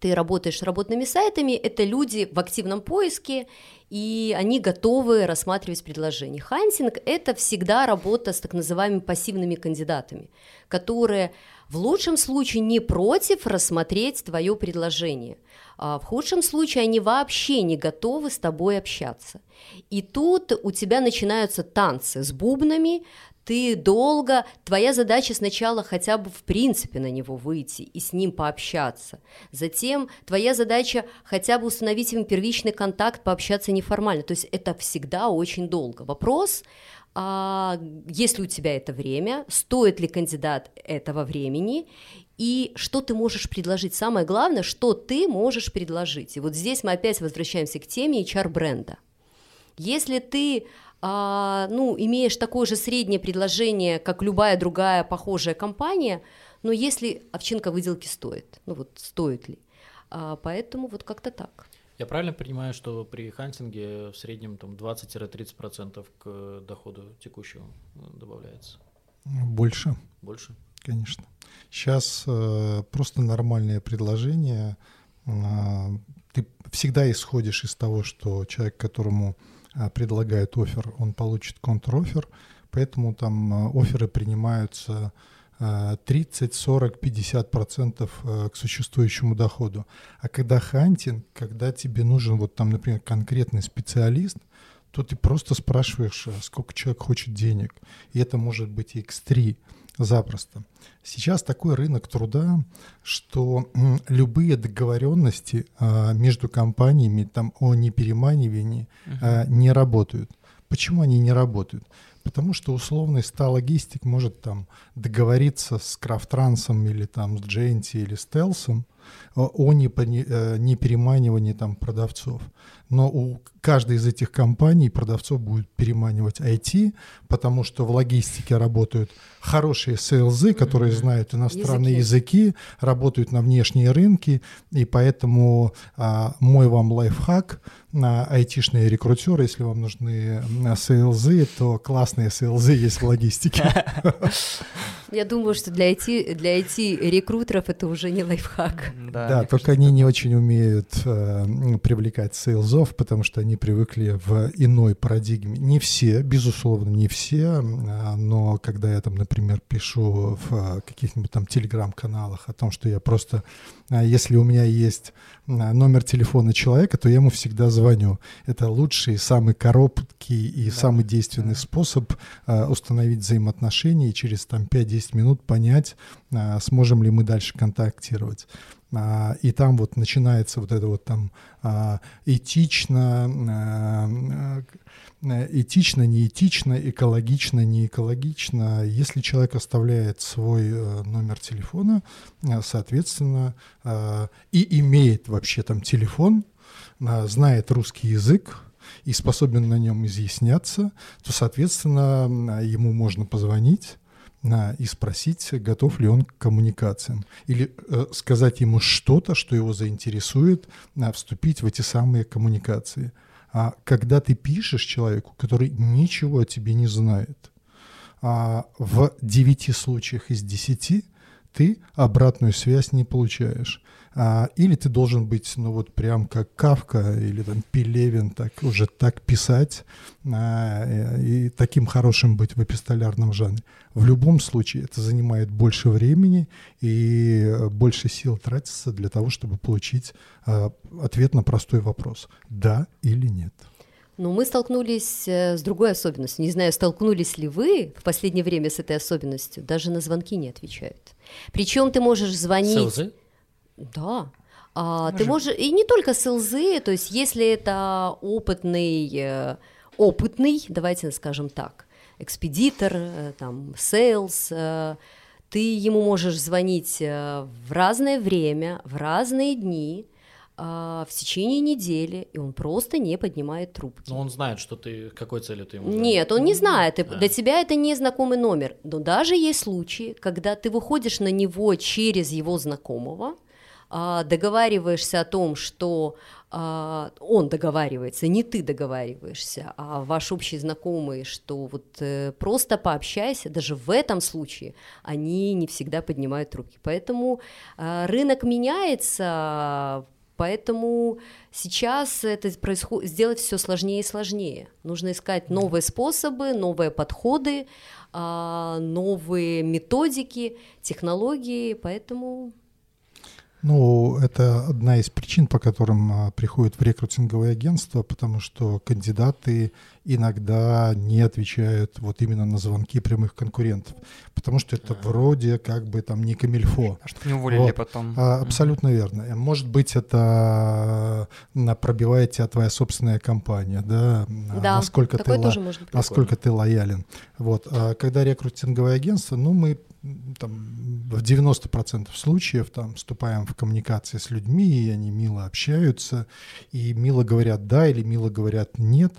ты работаешь с работными сайтами, это люди в активном поиске, и они готовы рассматривать предложения. Hunting – это всегда работа с так называемыми пассивными кандидатами, которые в лучшем случае не против рассмотреть твое предложение, а в худшем случае они вообще не готовы с тобой общаться. И тут у тебя начинаются танцы с бубнами, ты долго, твоя задача сначала хотя бы в принципе на него выйти и с ним пообщаться. Затем твоя задача хотя бы установить им первичный контакт, пообщаться неформально. То есть это всегда очень долго. Вопрос, а, есть ли у тебя это время, стоит ли кандидат этого времени, и что ты можешь предложить. Самое главное, что ты можешь предложить. И вот здесь мы опять возвращаемся к теме HR-бренда. Если ты а, ну, имеешь такое же среднее предложение, как любая другая похожая компания, но если овчинка выделки стоит, ну вот стоит ли. А, поэтому вот как-то так. Я правильно понимаю, что при хантинге в среднем там 20-30% к доходу текущего э, добавляется? Больше. Больше? Конечно. Сейчас э, просто нормальное предложение. Э, ты всегда исходишь из того, что человек, которому э, предлагают офер, он получит контр-офер, поэтому там э, оферы принимаются 30, 40, 50 процентов э, к существующему доходу. А когда хантинг, когда тебе нужен вот там, например, конкретный специалист, то ты просто спрашиваешь, а сколько человек хочет денег. И это может быть X3 запросто. Сейчас такой рынок труда, что любые договоренности а, между компаниями там, о непереманивании uh-huh. не работают. Почему они не работают? Потому что условный сталогистик может там договориться с Крафтрансом или там с Дженти или с Телсом о непереманивании э, там продавцов. Но у каждой из этих компаний продавцов будет переманивать IT, потому что в логистике работают хорошие сейлзы, которые знают иностранные языки. языки, работают на внешние рынки, и поэтому а, мой вам лайфхак на айтишные рекрутеры, если вам нужны сейлзы, то классные сейлзы есть в логистике. [laughs] Я думаю, что для IT, для IT-рекрутеров это уже не лайфхак. Да, да только они не очень умеют э, привлекать сейлзов, потому что они привыкли в иной парадигме. Не все, безусловно, не все, э, но когда я там, например, пишу в э, каких-нибудь там телеграм-каналах о том, что я просто, э, если у меня есть номер телефона человека, то я ему всегда звоню. Это лучший, самый короткий и да. самый действенный способ установить взаимоотношения и через там 5-10 минут понять, сможем ли мы дальше контактировать. А, и там вот начинается вот это вот там а, этично, а, этично, неэтично, экологично, не экологично. Если человек оставляет свой э, номер телефона, соответственно, и имеет вообще там телефон, знает русский язык, и способен на нем изъясняться, то, соответственно, ему можно позвонить, и спросить, готов ли он к коммуникациям. Или э, сказать ему что-то, что его заинтересует, э, вступить в эти самые коммуникации. А когда ты пишешь человеку, который ничего о тебе не знает, а в девяти случаях из десяти ты обратную связь не получаешь. А, или ты должен быть, ну вот прям как Кавка или там Пелевин, так уже так писать а, и таким хорошим быть в эпистолярном жанре. В любом случае это занимает больше времени и больше сил тратится для того, чтобы получить а, ответ на простой вопрос «да» или «нет». Но мы столкнулись э, с другой особенностью. Не знаю, столкнулись ли вы в последнее время с этой особенностью. Даже на звонки не отвечают. Причем ты можешь звонить... Селзы? Да. А, ты можешь... И не только селзы, то есть если это опытный, э, опытный, давайте скажем так, экспедитор, э, там, sales, ты ему можешь звонить в разное время, в разные дни, а, в течение недели, и он просто не поднимает трубки. Но он знает, что ты, какой целью ты ему звонишь. Нет, он не знает, а. для тебя это не знакомый номер, но даже есть случаи, когда ты выходишь на него через его знакомого, договариваешься о том, что а, он договаривается, не ты договариваешься, а ваш общий знакомый, что вот э, просто пообщайся, даже в этом случае они не всегда поднимают трубки. Поэтому рынок меняется, Поэтому сейчас это происходит, сделать все сложнее и сложнее. Нужно искать новые способы, новые подходы, а, новые методики, технологии, поэтому... Ну, это одна из причин, по которым а, приходят в рекрутинговое агентство, потому что кандидаты иногда не отвечают вот именно на звонки прямых конкурентов, потому что это вроде как бы там не камильфо. А чтобы не уволили вот. потом. А, абсолютно верно. Может быть, это на пробивает тебя твоя собственная компания, да? Да, насколько такое ты тоже может быть. Насколько ты лоялен. Вот. А когда рекрутинговое агентство, ну, мы там, в 90% случаев там вступаем в коммуникации с людьми, и они мило общаются, и мило говорят «да» или мило говорят «нет».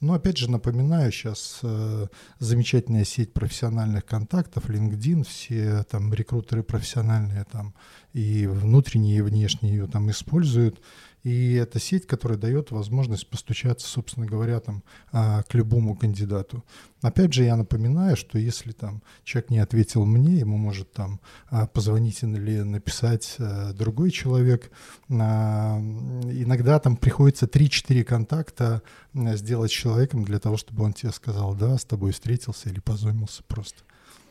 Но опять же напоминаю, сейчас э, замечательная сеть профессиональных контактов, LinkedIn, все там рекрутеры профессиональные там и внутренние, и внешние ее там используют. И это сеть, которая дает возможность постучаться, собственно говоря, там, а, к любому кандидату. Опять же, я напоминаю, что если там человек не ответил мне, ему может там а, позвонить или написать э, другой человек. А, иногда там приходится 3-4 контакта сделать с человеком для того, чтобы он тебе сказал, да, с тобой встретился или позвонился просто.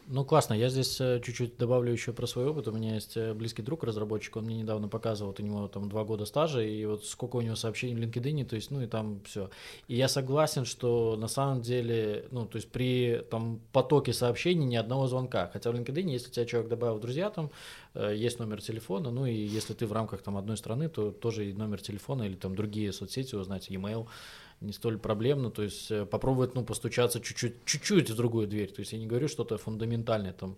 Ну, классно. Я здесь э, чуть-чуть добавлю еще про свой опыт. У меня есть э, близкий друг, разработчик, он мне недавно показывал, вот у него там два года стажа, и вот сколько у него сообщений в LinkedIn, то есть, ну и там все. И я согласен, что на самом деле, ну, то есть при там потоке сообщений ни одного звонка. Хотя в LinkedIn, если тебя человек добавил в друзья, там э, есть номер телефона, ну и если ты в рамках там одной страны, то тоже и номер телефона или там другие соцсети узнать, e-mail, не столь проблемно, то есть э, попробовать, ну, постучаться чуть-чуть, чуть-чуть в другую дверь, то есть я не говорю что-то фундаментальное там,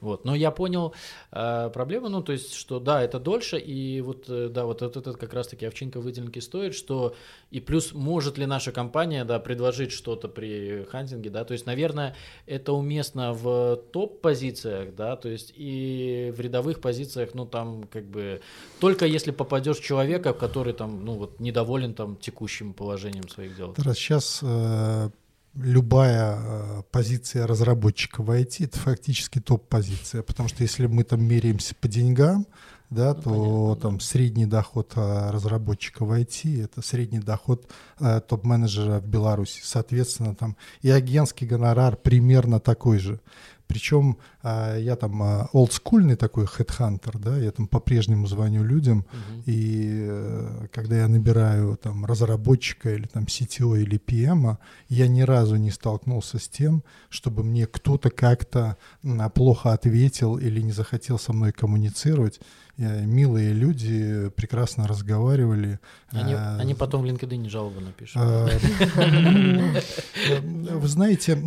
вот, но я понял э, проблему, ну, то есть, что да, это дольше, и вот, э, да, вот этот, этот как раз-таки овчинка выделенки стоит, что, и плюс может ли наша компания, да, предложить что-то при хантинге, да, то есть, наверное, это уместно в топ-позициях, да, то есть, и в рядовых позициях, ну, там, как бы, только если попадешь человека, который там, ну, вот, недоволен там текущим положением своих дел. Сейчас э, любая э, позиция разработчика в IT это фактически топ-позиция, потому что если мы там меряемся по деньгам, да, ну, то понятно, там да. средний доход э, разработчика в IT это средний доход э, топ-менеджера в Беларуси. Соответственно, там и агентский гонорар примерно такой же. Причем а, я там а, олдскульный такой хедхантер, да, я там по-прежнему звоню людям, uh-huh. и а, когда я набираю там разработчика или там CTO или PM, я ни разу не столкнулся с тем, чтобы мне кто-то как-то а, плохо ответил или не захотел со мной коммуницировать. Э, милые люди, прекрасно разговаривали. Они, а, они потом в LinkedIn жалобы напишут. А, [laughs] вы знаете,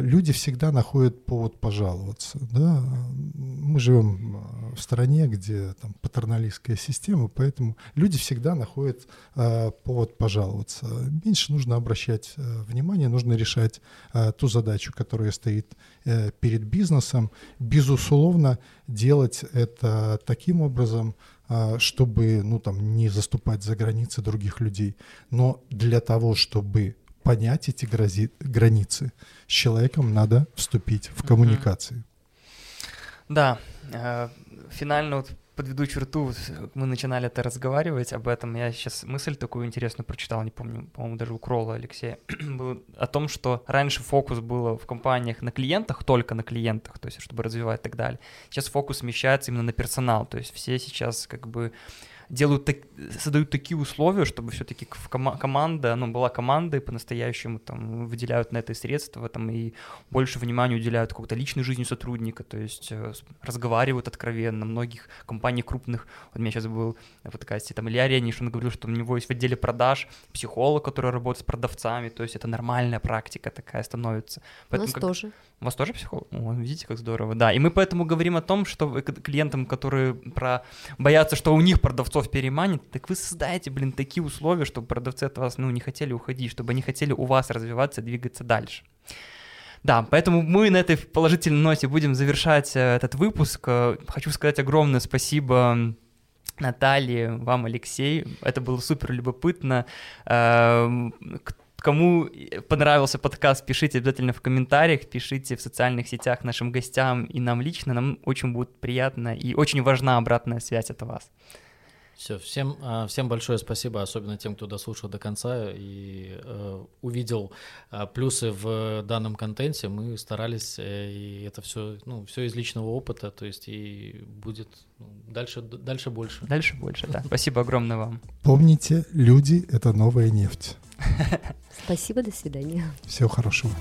люди всегда находят повод пожаловаться. Да? Мы живем в стране, где там патерналистская система, поэтому люди всегда находят повод пожаловаться. Меньше нужно обращать внимание, нужно решать ту задачу, которая стоит э, перед бизнесом. Безусловно, делать это таким образом, а, чтобы ну, там, не заступать за границы других людей. Но для того, чтобы понять эти грази, границы, с человеком надо вступить в коммуникации. Да, э, финально вот подведу черту, мы начинали это разговаривать об этом, я сейчас мысль такую интересную прочитал, не помню, по-моему, даже у Кролла Алексея, [clears throat] был о том, что раньше фокус был в компаниях на клиентах, только на клиентах, то есть чтобы развивать и так далее. Сейчас фокус смещается именно на персонал, то есть все сейчас как бы делают так, создают такие условия, чтобы все-таки кома- команда, ну, была командой по-настоящему, там, выделяют на это средства, там, и больше внимания уделяют какой-то личной жизни сотрудника, то есть э, разговаривают откровенно. Многих компаний крупных, вот у меня сейчас был в подкасте, там, Илья Рениш, он говорил, что у него есть в отделе продаж психолог, который работает с продавцами, то есть это нормальная практика такая становится. Поэтому, у нас как... тоже. У вас тоже психолог? О, видите, как здорово. Да, и мы поэтому говорим о том, что клиентам, которые про... боятся, что у них продавцов переманит, так вы создаете, блин, такие условия, чтобы продавцы от вас, ну, не хотели уходить, чтобы они хотели у вас развиваться, двигаться дальше. Да, поэтому мы на этой положительной ноте будем завершать э, этот выпуск. Э, хочу сказать огромное спасибо Наталье, вам, Алексей. Это было супер любопытно. Эм, Кому понравился подкаст, пишите обязательно в комментариях, пишите в социальных сетях нашим гостям и нам лично. Нам очень будет приятно и очень важна обратная связь от вас. Все, всем, а, всем большое спасибо, особенно тем, кто дослушал до конца и э, увидел э, плюсы в данном контенте. Мы старались, э, и это все, ну, все из личного опыта, то есть и будет ну, дальше, дальше больше. Дальше больше, да. Спасибо огромное вам. Помните, люди — это новая нефть. Спасибо, до свидания. Всего хорошего.